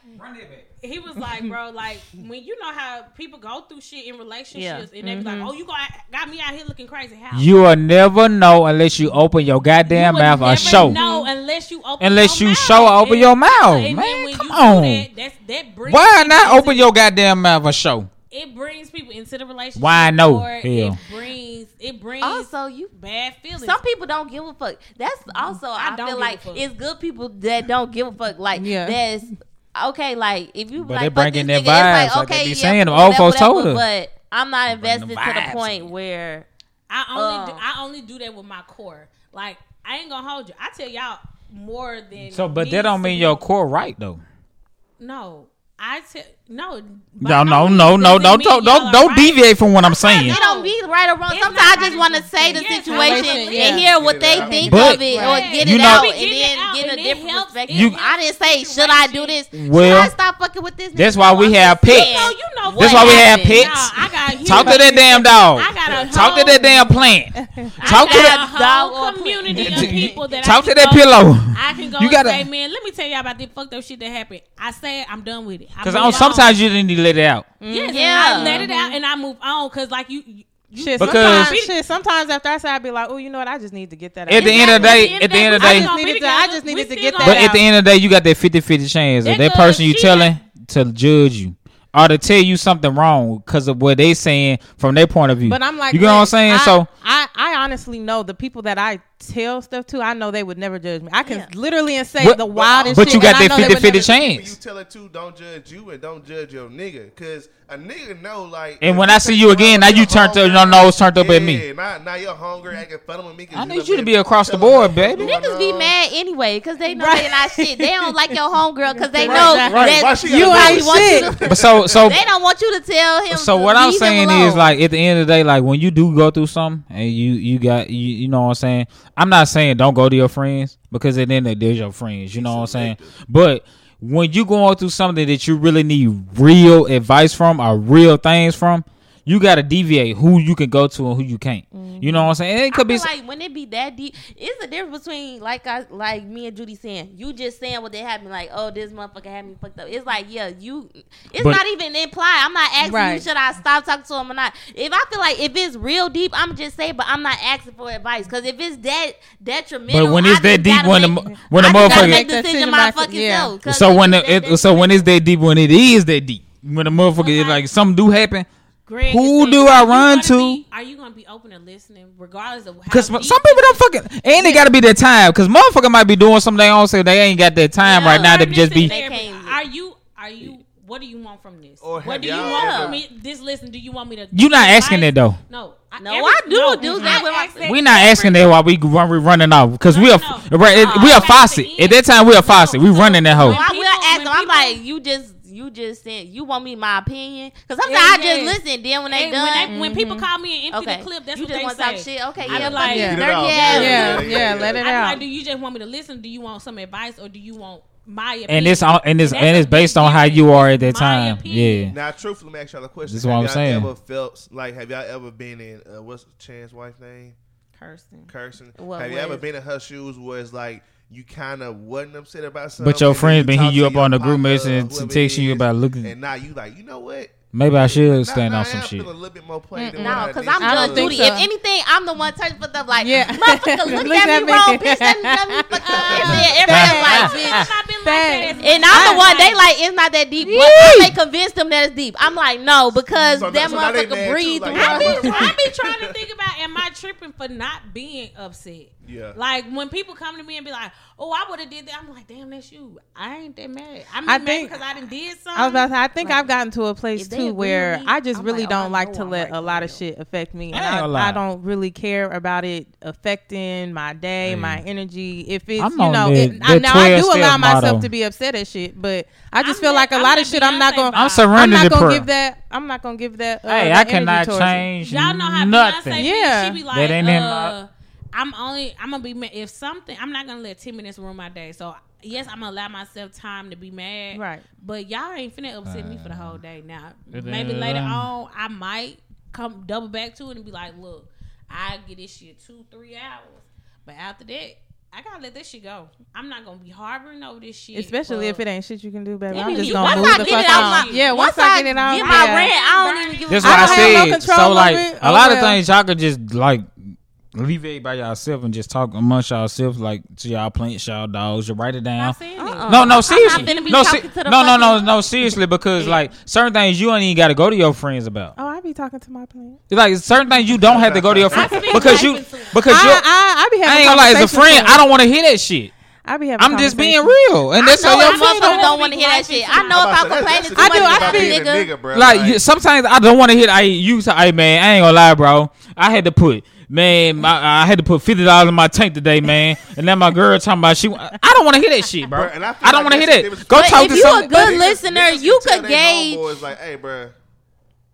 he was like, "Bro, like when you know how people go through shit in relationships, and they be like, mm-hmm. oh, you got got me out here looking crazy. How You will never know unless you open your goddamn would mouth or show. know unless you open Unless your you mouth. show open And- your mouth, and then man, when come you do on. that, that's, that Why not open your goddamn mouth or show? It brings people into the relationship. Why no? or Hell. It brings it brings Also, you bad feelings. Some people don't give a fuck. That's also I, don't feel like it's good people that don't give a fuck. Like Yeah. that's okay. Like if you But like they fuck bringing their nigga, it's vibes, like like they okay, be yeah, saying, them whatever, old folks whatever, told us. But I'm not invested to the point in. where I only do, Uh. I only do that with my core. Like I ain't gonna hold you. I tell y'all more than So, but needs that don't mean your core right though. No, I tell no. No, no, no, no, don't don't don't, don't deviate from what I'm saying. it don't be right or wrong. It's Sometimes not I just want to say the. Yes, situation relation, and hear what they think But- of it or Right. get You it know- out and then out, get a and it different perspective. it I didn't say should I do this. Well- should I stop fucking with this? That's why we I'm have just pets. saying. No, you know That's what why we have happened. pets. I got Talk to that damn dog. I got a Talk to that damn plant. Talk to that. got dog whole community of people that Talk I to that pillow. I can go You gotta- say, man, let me tell y'all about this fucked up shit that happened. I said I'm done with it. I Because move on. sometimes you need to let it out. yes, Yeah. I let it out and I move on. Cause like you, you Shit, Because- sometimes, shit, sometimes after I say, I'd be like, oh, you know what? I just need to get that out. At the end of the day, at the end of the I day, just needed to, I just needed to get that but at the end of the day, you got that 50-50 chance of That that person you she telling to judge you or to tell you something wrong because of what they saying from their point of view. But I'm like, you know what I'm saying? I, so I, I honestly know the people that I tell stuff to, I know they would never judge me. I can Yeah. literally and say But- the wildest but shit. you got that know they would 50-50 never- chance. You tell it to, don't judge you and don't judge your nigga, cause a nigga know like. And when I see you again, now with you your turned to- hungry- your nose turned up at me. Now, now you're hungry, acting fun with me. 'cause I need you to be across the board, baby. Niggas be mad anyway because they know Right. they not shit. They don't like your homegirl because they Right. know Right. Right, that you gotta ain't want shit? to. But so so They don't want you to tell him. so what I'm saying is like at the end of the day, like when you do go through something and you you got you you know what I'm saying. I'm not saying don't go to your friends because at the end of the day, your friends. You know what I'm saying. But when you going through something that you really need real advice from or real things from, you got to deviate who you can go to and who you can't. You know what I'm saying. And it I could be. feel like when it be that deep, it's the difference between like I like me and Judy saying you just saying what they had me like, oh this motherfucker had me fucked up. It's like yeah, you. It's But- not even implied. I'm not asking you should I stop talking to him or not. If I feel like if it's real deep, I'm just saying. but I'm not asking for advice because if it's that detrimental, but when I it's that deep, gotta when make- mo- when the I just gotta motherfucker. make Make decision decision my by- fucking yeah. self. 'cause So when it's the, it, so when it's that deep, when it is that deep, when the motherfucker is like something do happen, Greg Who is do I run gonna be- are you gonna be open and listening, regardless of how? Because some people don't fucking and it got to be that time. Because motherfucker might be doing something they don't say they ain't got that time Yeah, right now to just be. and They everything. can't- Are you? Are you? What do you want from this? Or what do you want ever- from me? This listen. Do you want me to? You not asking advice? that though. No. No, I do do that with my- ask We not asking that while we run, we running off because No, we no, are no. right, No, we I are got faucet. At that time we are No, faucet. We so running that hoe. I will ask them. I'm like, you just, you just said you want me my opinion? Because sometimes Yeah, I just yeah. listen. Then when they And done, when, they, when people call me and empty okay, the clip, that's you what just they want to say. talk shit. Okay, I yeah, like- fuck Yeah. you, Get it dirty out. ass. Yeah, Yeah, yeah, yeah, let it I be out. like, do you just want me to listen? Do you want some advice, or do you want my opinion? And it's on and it's That's and it's based on how you are at that time. opinion. Yeah. Now, truthfully, let me ask y'all a question. This is what have I'm y'all saying. Ever felt like? Have y'all ever been in? Uh, what's Chance wife name? Kirsten. Kirsten. What have you ever been in her shoes where it's like you kind of wasn't upset about something, But your and friends been talk hitting you up on the group message and texting you about looking. and now you like, you know what? Maybe I should stand now on some shit. a little bit more played than No, because did. I'm I don't Judge think Judy. so. If anything, I'm the one turning for stuff like, Yeah. motherfucker, look, Look at, at me me. wrong, bitch. That got me fucked up. And then everybody's like, bitch. Not like And I'm the one they like it's not that deep, but I may convince them that it's deep. I'm like, no, because So- that so now motherfucker mad too, breathed like, I her. be, I be trying to think about am I tripping for not being upset? Yeah. Like when people come to me and be like, "Oh, I would have did that," I'm like, "Damn, that's you." I ain't that mad. I'm I mad think- because I done did something. I was about to say, I think Like, I've gotten to a place too where me, I just I'm really like, oh, don't like to I'm let right a lot of shit affect me, I and ain't I. I don't really care about it affecting my day, Yeah. my energy. If it's I'm you know, that- it, I, now I do allow step myself motto. to be upset at shit, but I just I'm feel that- like a I'm lot of shit I'm not gonna. I'm I'm not gonna give that. I'm not gonna give that. Uh, Hey, I cannot change Y'all know how nothing. Beyonce Yeah. she be like, That ain't in uh, I'm only I'm gonna be mad if something. I'm not gonna let ten minutes ruin my day. So yes, I'm gonna allow myself time to be mad. Right. But y'all ain't finna upset me for the whole day. Now maybe ain't- later on I might come double back to it and be like, look, I get this shit two three hours. But after that. I gotta let this shit go. I'm not gonna be harboring over this shit. Especially if it ain't shit you can do, baby. I'm just you- gonna move I the fuck it out my- yeah, once, I get it out, get my yeah. rent, I don't even give a That's I what I, don't have no said. control so like a lot of things y'all could just like leave it by yourself and just talk amongst yourselves like to y'all plants, y'all dogs. You write it down. Not saying it. Uh-uh. No, no, seriously. not finna be No, se- to the no, no, no, no, seriously, because like certain things you ain't even got to go to your friends about. Oh, I be talking to my plant. Like certain things you don't have to go to your friends because you life into because I, you. I, I be having I ain't gonna lie, as a friend, I don't want to hear that shit. I be having. I'm just being real, and that's I how your friends motherfuckers don't. don't want to hear that shit. I know if I'm complaining too I much do, I about speak- a nigga. bro. Like you, sometimes I don't want to hear. I you say, hey man, I ain't gonna lie, bro. I had to put. Man, my, I had to put fifty dollars in my tank today, man. And then my girl talking about she. I don't want to hear that shit, bro. Bro, and I I, don't like want to hear that. difference Go But talk if to you some. a good listener, you could gauge- Boys like, hey, bro,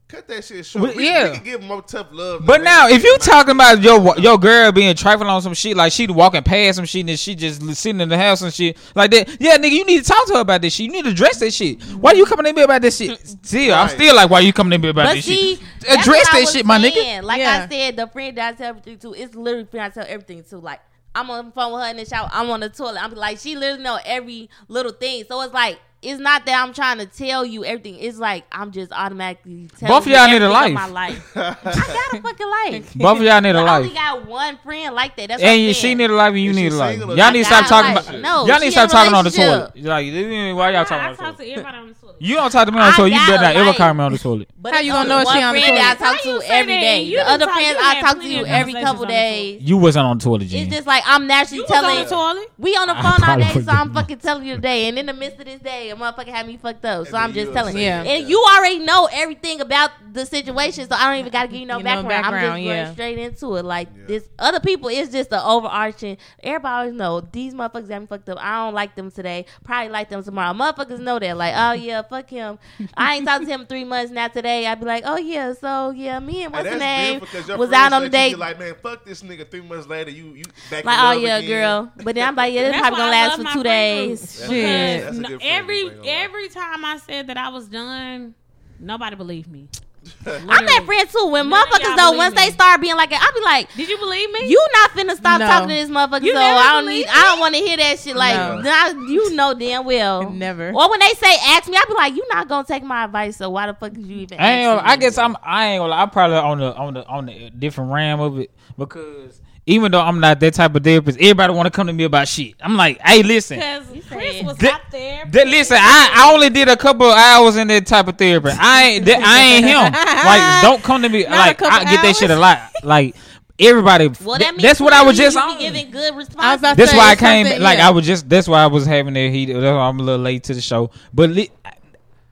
cut that shit short. Well, we, yeah. we can give more tough love. But now, if you talking about your your girl being trifling on some shit, like she walking past some shit and she just sitting in the house and shit like that, yeah, nigga, you need to talk to her about this shit. You need to address that shit. Why you coming in me about this shit? Still, I'm still like, why you coming in me about But this see, shit? that's Address that was shit, my nigga. saying. Like Yeah. I said, the friend that I tell everything to, it's literally friend I tell everything to. Like I'm on the phone with her in the shower, I'm on the toilet. I'm like, she literally know every little thing. So it's like, it's not that I'm trying to tell you everything. It's like I'm just automatically telling Both of you y'all need a life. My life. I got a fucking life. Both of y'all need a life. I only got one friend like that. That's what And I'm you, she need a life and you need a life. Y'all need to stop talking a life. about. No, y'all need to stop talking on the relationship. toilet. Like, why y'all talking I on talk to everybody on the toilet. You don't talk to me on the toilet. You better not ever call me on the toilet. But How you gonna know if she on the friend that I toilet? talk How you to say every that? day. You The done other talk- friends you I had talk to plenty you of every conversations couple on the days. You wasn't on the toilet, yet. It's Jen. just like I'm naturally You was on telling the toilet. we on the I phone all probably day, so would've I'm been. fucking telling you today. And in the midst of this day, a motherfucker had me fucked up. So And I'm then just you telling you. Yeah. And you already know everything about the situation, so I don't even gotta give you no You know background. I'm just background, going yeah. straight into it. Like Yeah. this other people it's just the overarching everybody always know these motherfuckers got me fucked up. I don't like them today. Probably like them tomorrow. Motherfuckers know that. Like, oh yeah, fuck him. I ain't talked to him three months now today. I'd be like, Oh yeah, so yeah, me and Hey, what's the name beautiful 'cause your was out on the let you date. Like, man, fuck this nigga. Three months later, you you back. in Like, oh yeah, again. girl. But then I'm like, yeah, this That's probably gonna last for two days. group. Shit. That's no- every group, ain't gonna lie. every time I said that I was done, nobody believed me. I'm that friend too. When None motherfuckers though, once me. they start being like, I'll be like, Did you believe me? you not finna stop No. talking to this motherfucker. You so I don't believe need. I don't want to hear that shit. Like, No. nah, you know damn well. Never. Or when they say ask me, I be like, you not gonna take my advice. So why the fuck is you even? I ain't. Gonna, asking I guess I'm. I ain't gonna. I'm probably on the on the on the different ram of it because even though I'm not that type of therapist, everybody want to come to me about shit. I'm like, hey, listen. Because Chris was That- out there. That, listen, I, I only did a couple of hours in that type of therapy. I ain't that, I ain't him. Like, don't come to me. Not like, I get that hours? shit a lot. Like, everybody. Well, that means that's what I was just you on. giving good I was That's why I came. something- Like, yeah. I was just. That's why I was having that heat. That's why I'm a little late to the show. But li-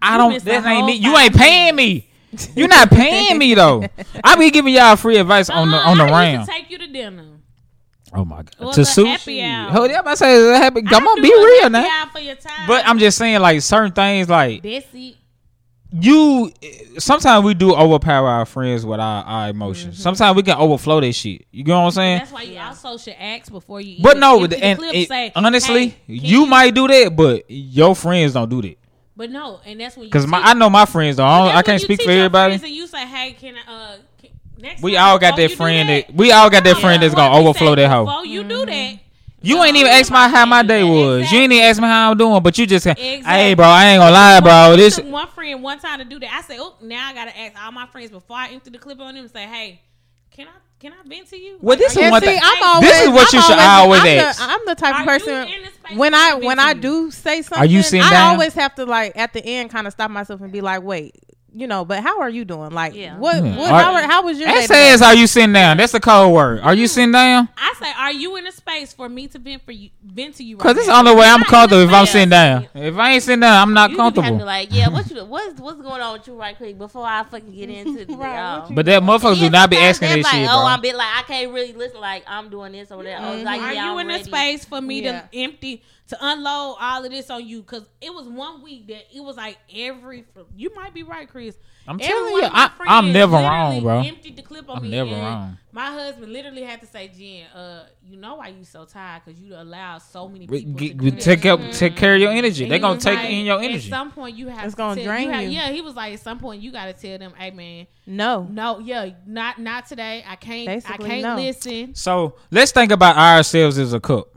I You don't. That ain't whole me. You ain't paying me. You're not paying me though. I be giving y'all free advice on the on the I round. take you to dinner. Oh my god. Well, to the sushi. Hold up, I say the happy. Come I on, be a real happy now. hour For your time. But I'm just saying, like certain things, like Bessie. you. Sometimes we do overpower our friends with our, our emotions. Mm-hmm. Sometimes we can overflow that shit. You know what I'm saying? That's why you also should ask before you. But even no, empty the and clip, say, honestly, "Hey, can you, might do that, but your friends don't do that. But no, and that's when you Because my, I know my friends don't. I, don't- I can't speak for everybody. And you say, "Hey, can I?" Uh, can, next We all got that friend that, we all got that friend that's gonna overflow that hoe. Before you do that, You No, ain't even you ask my how my day that. was. You ain't even ask me how I'm doing, but you just say, "Hey, bro, I ain't gonna lie, bro. It This one friend one time to do that. I say, "Oh, now I gotta ask all my friends before I empty the clip on them and say, hey, can I can I vent to you?" Well, this are is you- one see, thing- I'm always, This is what I'm you should always I'm ask. The, I'm the type Are of person in the space when I when I do say something. Are you sitting I down? always have to like at the end kind of stop myself and be like, wait, you know, but how are you doing? Like, Yeah. what? Hmm. what Are- how, are- how was your day? That today? says, "Are you sitting down?" That's the code word. Are you hmm. sitting down? I say, are you in a space for me to vent for you? Vent to you? Right Cause it's the only way I'm Not in comfortable if I'm sitting down. If I ain't sitting down, I'm not You just have to comfortable. like, yeah, what you, what's what's going on with you right quick before I fucking get into the Right, y'all. what you- But that motherfuckers do not be asking they're this like, shit, Oh. I'm bit like I can't really listen. Like I'm doing this or that. I was like, mm-hmm. Are you I'm in a space for me Yeah. to empty to unload all of this on you? Because it was one week that it was like every. You might be right, Chris. I'm Every telling you, I, I'm never wrong, bro. Emptied the clip flip on I'm me. never wrong. My husband literally had to say, "Jen, uh, you know why you so tired? Because you allow so many We- people get- to we do take this." up, take care of your energy. They're gonna take like, in your energy. At some point, you have It's to gonna tell, drain have- you. Yeah, he was like, at some point, you got to tell them, "Hey, man, No. no, yeah, not not today. I can't. Basically, I can't no. listen." So let's think about ourselves as a cook.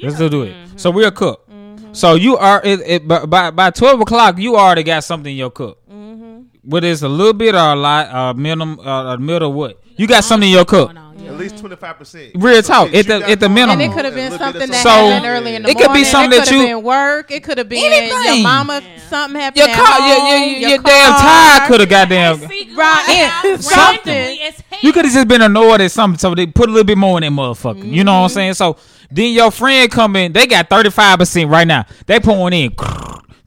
Let's do it. Mm-hmm. So we're a cook. So you are it, it, by- by by twelve o'clock. You already got something in your cook. Mm-hmm. Whether it's a little bit or a lot, uh, minimum, uh, a middle, what you got something in your cook. Going on, yeah. At least twenty five percent. Real talk, at the- at the minimum. And it could have been something that So, happened early in the it could be morning. something it that could have you- been work. It could have been Anything. your mama. Something happened. Your at car, your, home, your, your, car. damn tire could have goddamn. Right. Something. randomly as hell. You could have just been annoyed at something, so they put a little bit more in that motherfucker. You know what Mm-hmm. I'm saying? So then your friend come in, they got 35 percent right now. They pouring in,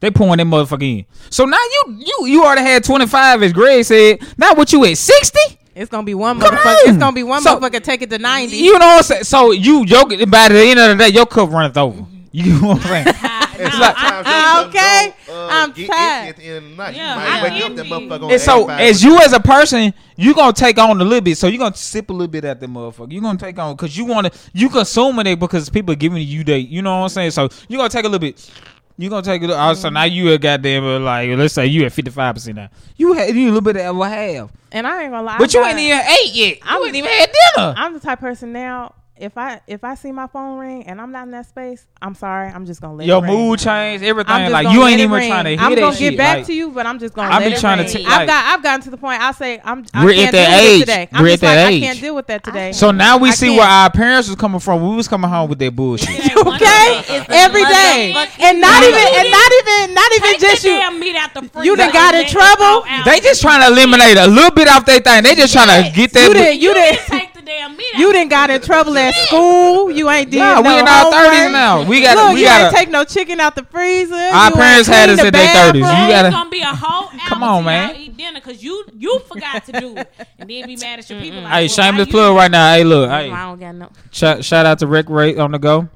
they pouring that motherfucker in. So now you you you already had 25, as Greg said. Now what you at 60? It's gonna be one Come motherfucker. It's gonna be one So- motherfucker take it to ninety. You know what I'm saying? So you joke by the end of the day, your cup runneth over. You know what I'm saying? It's like- uh, Okay, I'm uh, get tired. empty At the end of the night, Yeah, you might I'm wake up that motherfucker on And so as you as a person, you gonna take on a little bit. So you gonna sip a little bit at the motherfucker. You gonna take on because you wanna you consuming it because people giving you that. You know what I'm saying? So you gonna take a little bit. You gonna take it. Uh, so now you a goddamn uh, like let's say you at fifty five percent now. You had you a little bit of a half, And I ain't gonna lie. but I you got- ain't even ate yet. I'm- ain't even had dinner. I'm the type of person now. If I if I see my phone ring and I'm not in that space, I'm sorry. I'm just gonna let Your it ring. mood changed, everything. I'm Like you ain't even ring. trying to hear I'm that gonna shit. get back like, to you, but I'm just gonna. I've been it trying to ring. t- I've got. I've gotten to the point. I say I'm. I We're can't at that deal age. it today. I'm We're at that like, age. I can't deal with that today. So now we I see can't. where our parents was coming from. We was coming home with that bullshit. okay, every day, and not even, and not even, not even Take just you. damn meat out the freezer. You done got in and let it trouble? They just trying to eliminate a little bit off their thing. They just trying to get that. You didn't. You You didn't. Didn't take the damn meat. You didn't got in trouble at school. You ain't did Nah, no we in our homework. thirties now. We got. Look, we you got. ain't take no chicken out the freezer. Our You parents had cleaned us the at their 30s. You gotta- It's gonna be a whole hour Come on, man. y'all Eat dinner because you you forgot to do it, and then be mad at your people. Like, Hey, well, shameless plug right now. Hey, look. I don't got no. shout, shout out to Rick Ray on the go.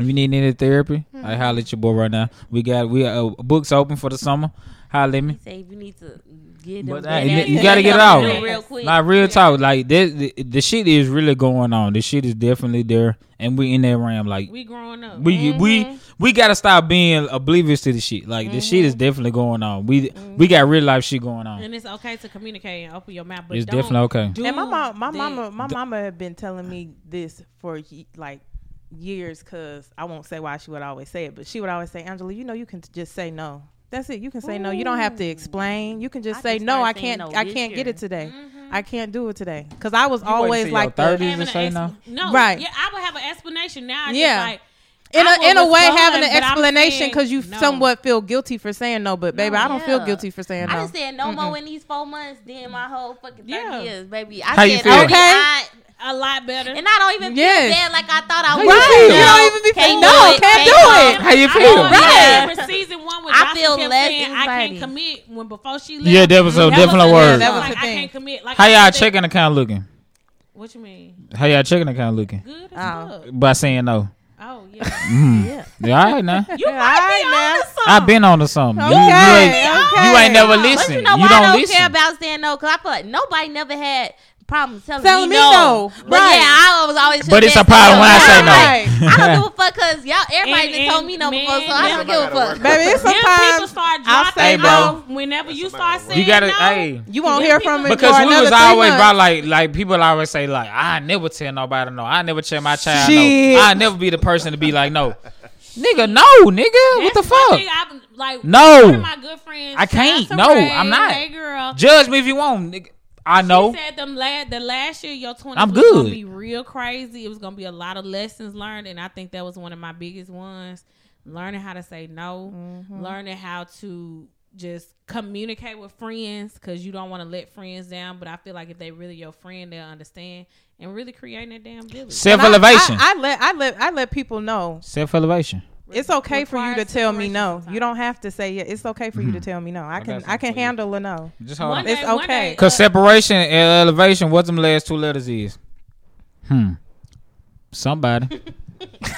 If you need any therapy, I holler at your boy right now. We got we got uh, books open for the summer. Holler at me. Say if you need to get. But get hey, that- you gotta get it out. real, real quick. Like real talk, like this, the, the shit is really going on. The shit is definitely there, and we in that realm. Like We growing up. we we mm-hmm. we gotta stop being oblivious to the shit. Like the shit is mm-hmm. definitely going on. We mm-hmm. we got real life shit going on. and it's okay to communicate and open your mouth, but It's definitely okay. And my mom, my that. mama, my mama had been telling me this for like years. Cause I won't say why she would always say it, but she would always say, "Angela, you know, you can just say no. That's it. You can say no. You don't have to explain. You can just I say just no. I can't. no I can't get it today. Mm-hmm. I can't do it today. Cause I was waited always till like the, 30s Having to an say no? no, Right. Yeah, I would have an explanation now. I Yeah. Just like, in I a in a way respond, having an explanation because you no. somewhat feel guilty for saying no. But baby, I don't feel guilty for saying no. I no. just said no more in these four months. than my whole fucking thirty Yeah. years, baby. I How you said feel? I- Okay. I- a lot better. and I don't even Yes. feel bad like I thought I How would. you Right. feel? You don't even be Can't no, do it. can't Can't do do it. it. How you feel? know, Right. Remember season one when I feel less saying, I can't commit when before she left. Yeah, that was a That definite was word. That was like, the I can't commit. Like How y'all said- checking account looking? What you mean? How y'all checking account looking? Good Oh. as fuck. By saying no. Oh yeah. Mm. Yeah. Yeah, all right now. You All might right be now. on to something. I've been on to something. You, you Okay, ain't, okay. you ain't never But listen. you know you don't don't listen. care about saying no? Because I feel like nobody never had problems telling, Telling me, me no. no. But Right. yeah, I was always. But it's a problem when I say no. Right. I don't give a fuck because y'all everybody And- done told me no man, before, so I don't give a fuck. Baby, it's Then people sometimes start I'll dropping say Hey, bro. off whenever you start saying You gotta, no. hey. you won't hear from me Because we was always months. about like like people always say like I never tell nobody no. I never tell my child Shit. no. I never be the person to be like no. Nigga, no, nigga. what the fuck? thing I've- like No. One of my good friends. I can't. No, Ray. I'm not. Hey girl. Judge me if you want, nigga. I know. She said them la- the last year your 20s I'm was gonna be real crazy. It was gonna be a lot of lessons learned, and I think that was one of my biggest ones. Learning how to say no, Mm-hmm. learning how to just communicate with friends because you don't want to let friends down. But I feel like if they really your friend, they'll understand and really creating that damn village. Self And I- elevation. I, I let I let I let people know Self elevation. It's okay for you to tell me no. sometimes. You don't have to say yeah. It's okay for you to tell me no. I got can something I can handle a no. Just hold on. day- It's okay. day, Cause uh, separation and elevation, what them last two letters is? Hmm. Somebody.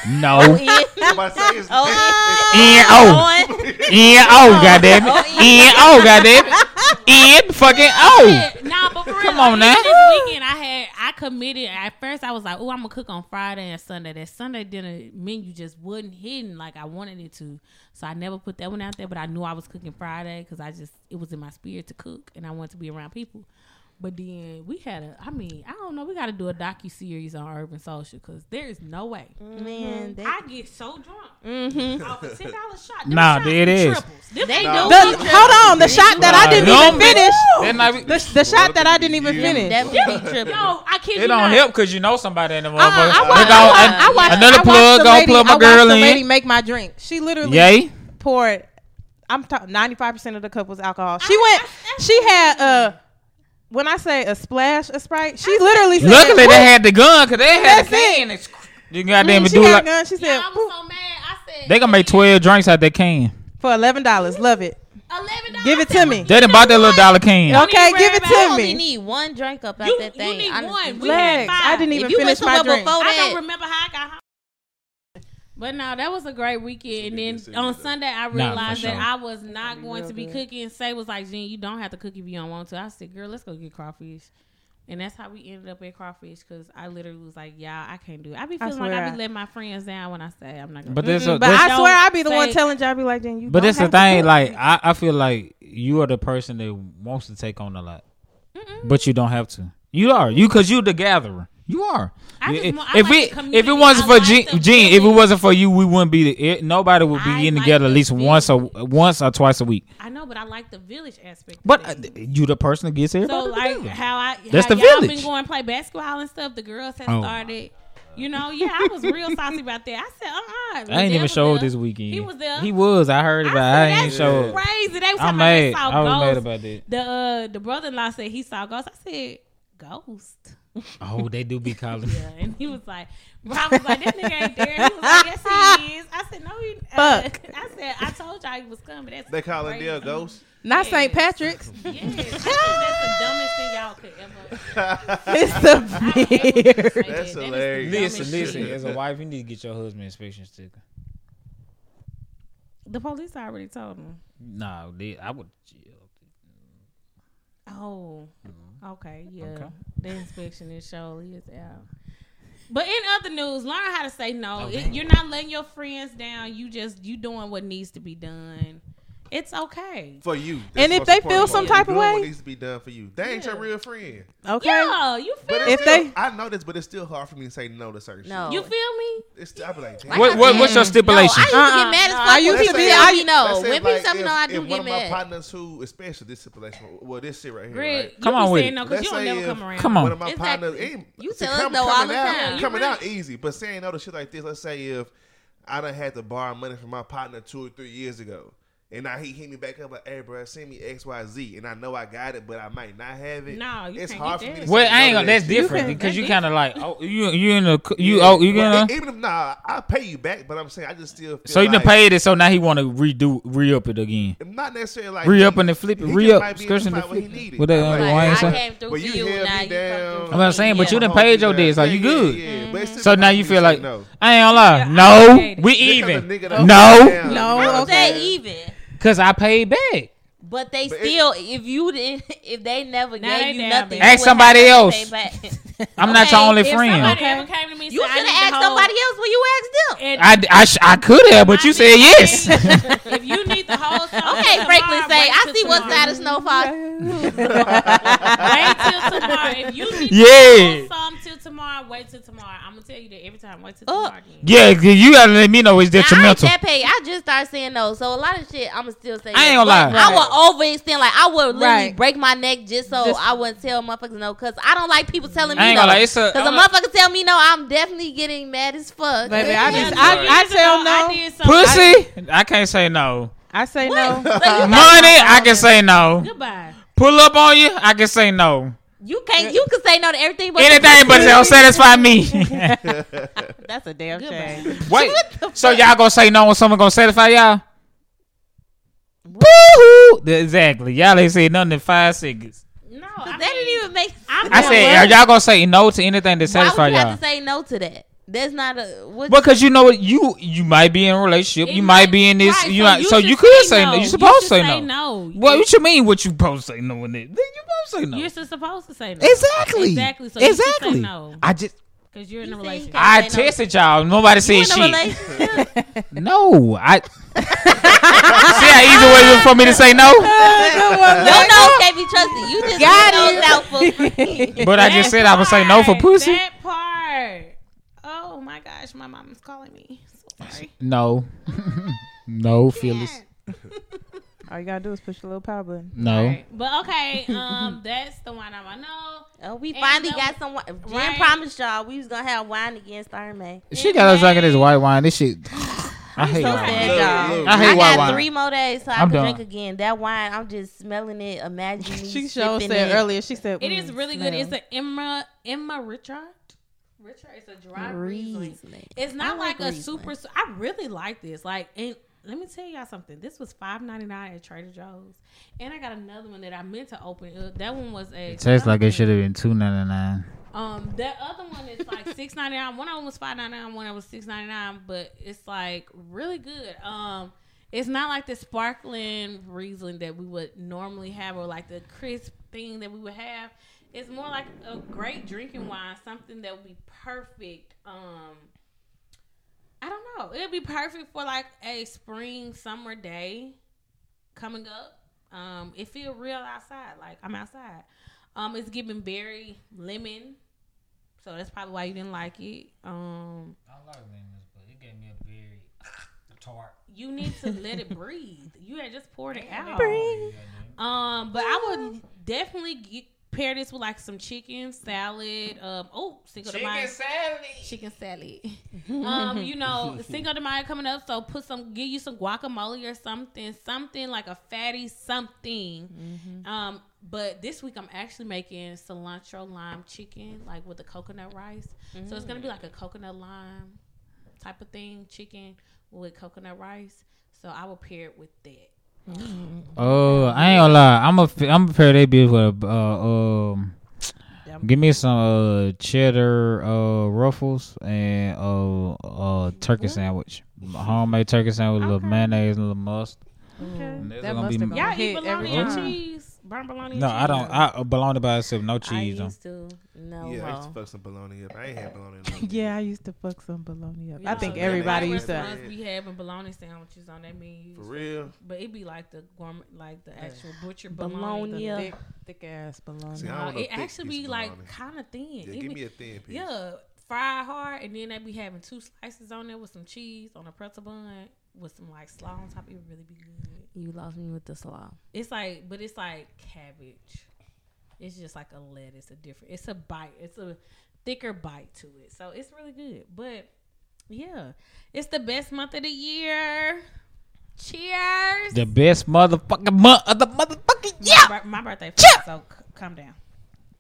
no. Oh, Nobody say it's, Oh, it's, N O. Going. N O. Goddamn it. Oh, N O. Oh, goddamn it. in fucking oh. Yeah, nah, but for real, Come like, on now. This weekend, I had I committed. At first, I was like, "Oh, I'm gonna cook on Friday and Sunday." That Sunday dinner menu just wasn't hidden like I wanted it to, so I never put that one out there. But I knew I was cooking Friday because I just it was in my spirit to cook, and I wanted to be around people. But then we had a, I mean, I don't know. We got to do a docu series on Urban Social because there is no way. Man, they, I get so drunk mm-hmm. off a ten dollar shot. Them Nah, shots it be is. triples. Them They ain't do. The, hold on, the shot that I didn't even finish. That might be- The, the shot that I didn't even finish. that would be tripping. Yo, I kid It don't not. help because you know somebody in the Uh-uh. I watched, They I watched, I watched, Another I plug, the go lady, plug my I girl the in. lady make my drink. She literally Yay. poured. I'm talking 95 percent of the couple's alcohol. She went. She had uh when I say a splash of Sprite, she literally said. Luckily, "Whoop." they had the gun because they had That's the can. It's- You goddamn Mm, it, she do had like a gun. She said Yeah, I was so mad. I said they gonna make twelve drinks out that can. for eleven dollars. Love it. eleven dollars. Give it to me. They done bought that little dollar can. Okay, give it about You to only me. need one drink up out You, that thing. you need honestly. one. We had Legs. five. I didn't even If you finish went my to drink. before I that, don't remember how I got home. But no, that was a great weekend. And then on said Sunday, I for realized that sure. I was not going to be cooking. Say was like, Jen, you don't have to cook if you don't want to. I said, girl, let's go get crawfish. And that's how we ended up at crawfish because I literally was like, y'all, I can't do it. I be I feeling like I I- be letting my friends down when I say I'm not going But to. this, a, but I swear I be the say- one telling y'all. I be like, then you. but don't this the thing. Like I, I feel like you are the person that wants to take on a lot, but you don't have to. You are you because you the gatherer. You are. I just if want- I if like it if it wasn't I for like Gene, the Gene, if it wasn't for you, we wouldn't be. The, it, nobody would be I getting like together at the least once or once or twice a week. I know, but I like the village aspect. But uh, you the person that gets everybody So like together. how I That's how the y'all village. been going to play basketball and stuff. The girls have Oh. started. You know, yeah, I was real saucy about that. I said, uh uh I ain't even showed this weekend. He was there. He was. I heard I about. it. said, I ain't that's showed. crazy. They was I'm mad. about they saw I was mad about that. The uh, the brother in law said he saw ghosts. I said ghost. Oh, they do be calling. Yeah, and he was like, Rob was like, this nigga ain't there. He was like, yes he is. I said, no, he. Uh, Fuck. I said, I told y'all he was coming. That's They calling crazy. Dale ghost. Not Yeah. St. Patrick's. Yes, that's the dumbest thing y'all could ever. It's the hate when people beard. say that. That's That is the hilarious. Listen, listen. shit. As a wife, you need to get your husband inspection sticker. The police already told him. Nah, they, I would. Oh, okay, yeah. Okay. The inspection is surely is out. But in other news, learn how to say no. Oh, It- you're not letting your friends down. You just you doing what needs to be done. It's okay. For you. And if they feel some type of Doing what way? needs to be done for you. They ain't your real friend. Okay. Yeah, you feel it's If still, they- I know this, but it's still hard for me to say no to certain shit. You feel me? It's still, I be like, damn. What, what, what's your No, stipulation? I used to Uh-uh. get mad as fuck. I used to be- I- me no. When people like, tell me if- no, I if do one of my partners who, especially this stipulation, well, this shit right here, right? Come on with it. no because you don't never come around. Come on. One of my partners, You tell us no all coming the out, time. Coming out easy, but saying no to shit like this. Let's say if I done had to borrow money from my partner two or three years ago. And now he hit me back up like, "Hey, bro, send me X, Y, Z," and I know I got it, but I might not have it. No, you it's can't hard get for me that. to Well, say I ain't gonna. that That's different can- because that's you kind of like, oh, you you in a you Yeah, oh you well, gonna. even if nah, I pay you back, but I'm saying I just still feel So you done like, paid it, so now he want to redo re up it again. Not necessarily like Re up he- and then flip it. he re up might be the skirting the spot where he flip. needed. What that I'm uh, like, I came through for you you. held Now me you down. come I'm not saying, but you Yeah. done paid your debts, like you good. Yeah, yeah. But it's still So now you feel like. I ain't gonna lie. No, we Just 'cause a even. No. No, you know okay. They even. Cause I paid back. But they But it- still, if you didn't, if they never Now gave they you nothing, baby. you Ask somebody else. I'm not your Okay, only If friend. somebody Okay. ever came to me You said, I should have asked somebody else when you asked them. And I, I, sh- I could have, but my you said yes. if you need the whole song, Okay, tomorrow, Franklin Saint, I till see what side of Snowfall. Wait till tomorrow. If you need Yeah. the whole song till tomorrow, wait till tomorrow. I'm gonna tell you that every time. Wait till Oh. tomorrow. Again. yeah, 'cause you gotta let me know it's Now, I ain't detrimental. that paid. I just started saying no. So a lot of shit, I'ma still say. I ain't yes. gonna lie. I will overextend. Like I would literally Right. break my neck just so Just- I wouldn't tell motherfuckers no. Cause I don't like people telling me no. gonna a. Cause a I'm a- motherfucker tell me no, I'm definitely getting mad as fuck. Baby, I just I, I tell ago, no. I pussy. I can't say no. I say What? no. So you, Money, I can say no. Goodbye. Pull up on you, I can say no. you can't. You can say no to everything, but Anything but it'll satisfy me. That's a damn Goodbye. shame. Wait, so y'all gonna say no when someone gonna satisfy y'all? Boo-hoo. Exactly. Y'all ain't say nothing in five seconds. No, That I didn't even make. I'm I said, what? are y'all gonna say no to anything that Why would satisfy you y'all? have to say no to that? That's not a what. Because you know what, you you might be in a relationship, It you might be in this, right, you might, so you could say no. You You supposed to should say no. no. What, what you mean? What you supposed to say no? In it? Then you supposed to say no. You're supposed to say no. Exactly. Exactly. So you say exactly. no. I just Because you're in a You say relationship. can't I tested y'all. Nobody You said in shit. No, I. See how easy it was for me to say no, Your nose can't be trusted. You just Got got it. nose out for free. but I just said I would say no for part, pussy. That part. Oh my gosh, my mom is calling me. So sorry. No, no, Phyllis. All you gotta do is push the little power button. No. Alright, But okay, um, that's the one I know. Oh, we And finally no- got some. wine. Jen Right. promised y'all we was gonna have wine again starting May. She got us drinking this white wine. This shit. I hate So white sad, wine. Look, y'all. look, I hate I white got wine. three more days so I I'm can done. drink again. That wine, I'm just smelling it, imagining me. She showed sipping said it. earlier. She said It mm, is really good. It's an Emma Emma Reichart. Reichart, it's a dry Riesling. Riesling. It's not I like, like a super. I really like this. Like, and let me tell y'all something. This was five ninety nine at Trader Joe's, and I got another one that I meant to open. Uh, that one was a. It tastes like it should have been two ninety nine. Um, that other one is like six ninety nine. One of them was five ninety nine. One of them was six ninety nine. But it's like really good. Um, it's not like the sparkling Riesling that we would normally have, or like the crisp thing that we would have. It's more like a great drinking wine, something that would be perfect. Um, I don't know. It'd be perfect for like a spring summer day coming up. Um, it feel real outside. Like I'm outside. Um, it's giving berry lemon, so that's probably why you didn't like it. Um, I like lemons, but it gave me a very tart. you need to let it breathe. You had just poured it out. Um, but I would definitely get, pair this with like some chicken salad. Um, oh, Cinco de Mayo. salad. chicken salad. um, you know, Cinco de Mayo coming up, so put some, give you some guacamole or something, something like a fatty something. Um, but this week I'm actually making cilantro lime chicken, like with the coconut rice. So it's gonna be like a coconut lime type of thing, chicken with coconut rice. So I will pair it with that. Oh, I ain't gonna lie. I'm a I'm prepare that bitch with a uh, um. Give me some uh, cheddar uh, ruffles and uh, uh, turkey sandwich, homemade turkey sandwich with a little mayonnaise and a little mustard. Okay. And That gonna must be have my- Y'all eat every bologna and cheese, burnt bologna. and No, I don't. I uh, bologna by itself, no I cheese on. used to. No, Yeah, I used to fuck some bologna up. I ain't had bologna. in a Yeah, I used to fuck some bologna up. You I know, think the everybody used to. restaurants be having bologna sandwiches on their menus. For real. But it'd be like the gourmet, like the actual butcher Bologna. bologna. Yeah. Thick, thick ass bologna. See, I don't know it thick actually be of like kind of thin. Yeah, It give be- me a thin piece. yeah, fried hard, and then they be having two slices on there with some cheese on a pretzel bun with some like slaw on top. It would really be good. You lost me with the slaw. It's like, but it's like cabbage. It's just like a lettuce, a different. It's a bite. It's a thicker bite to it, so it's really good. But yeah, it's the best month of the year. Cheers. The best motherfucking month of the motherfucking year. My, my birthday, first, so c- calm down.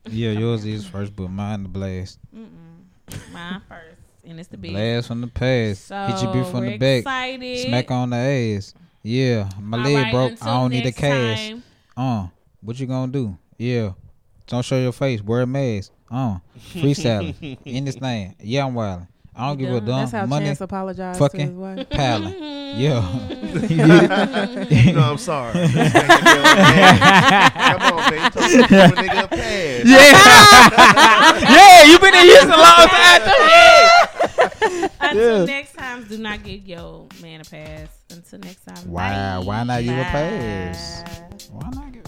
Yeah, yours is first, but mine the blast. Mm-mm. Mine first, and it's the big. Blast from the past. So Hit your beef from the back. Excited. Smack on the ass. Yeah, my All leg right, broke. I don't need a next cast. time. Uh, what you gonna do? Yeah, don't show your face. Wear a mask. Uh, freestyling in this thing. Yeah, I'm wilding. I don't You give a done? damn. That's how Money Chance apologized fucking- to his wife. piling. Yeah. no, I'm sorry. Come on, man. You to nigga a pass. yeah. yeah, you been in Houston a long time. too. Until Yeah. next time, do not give your man a pass. Until next time. Why? bye. Why not give a pass? Why not give?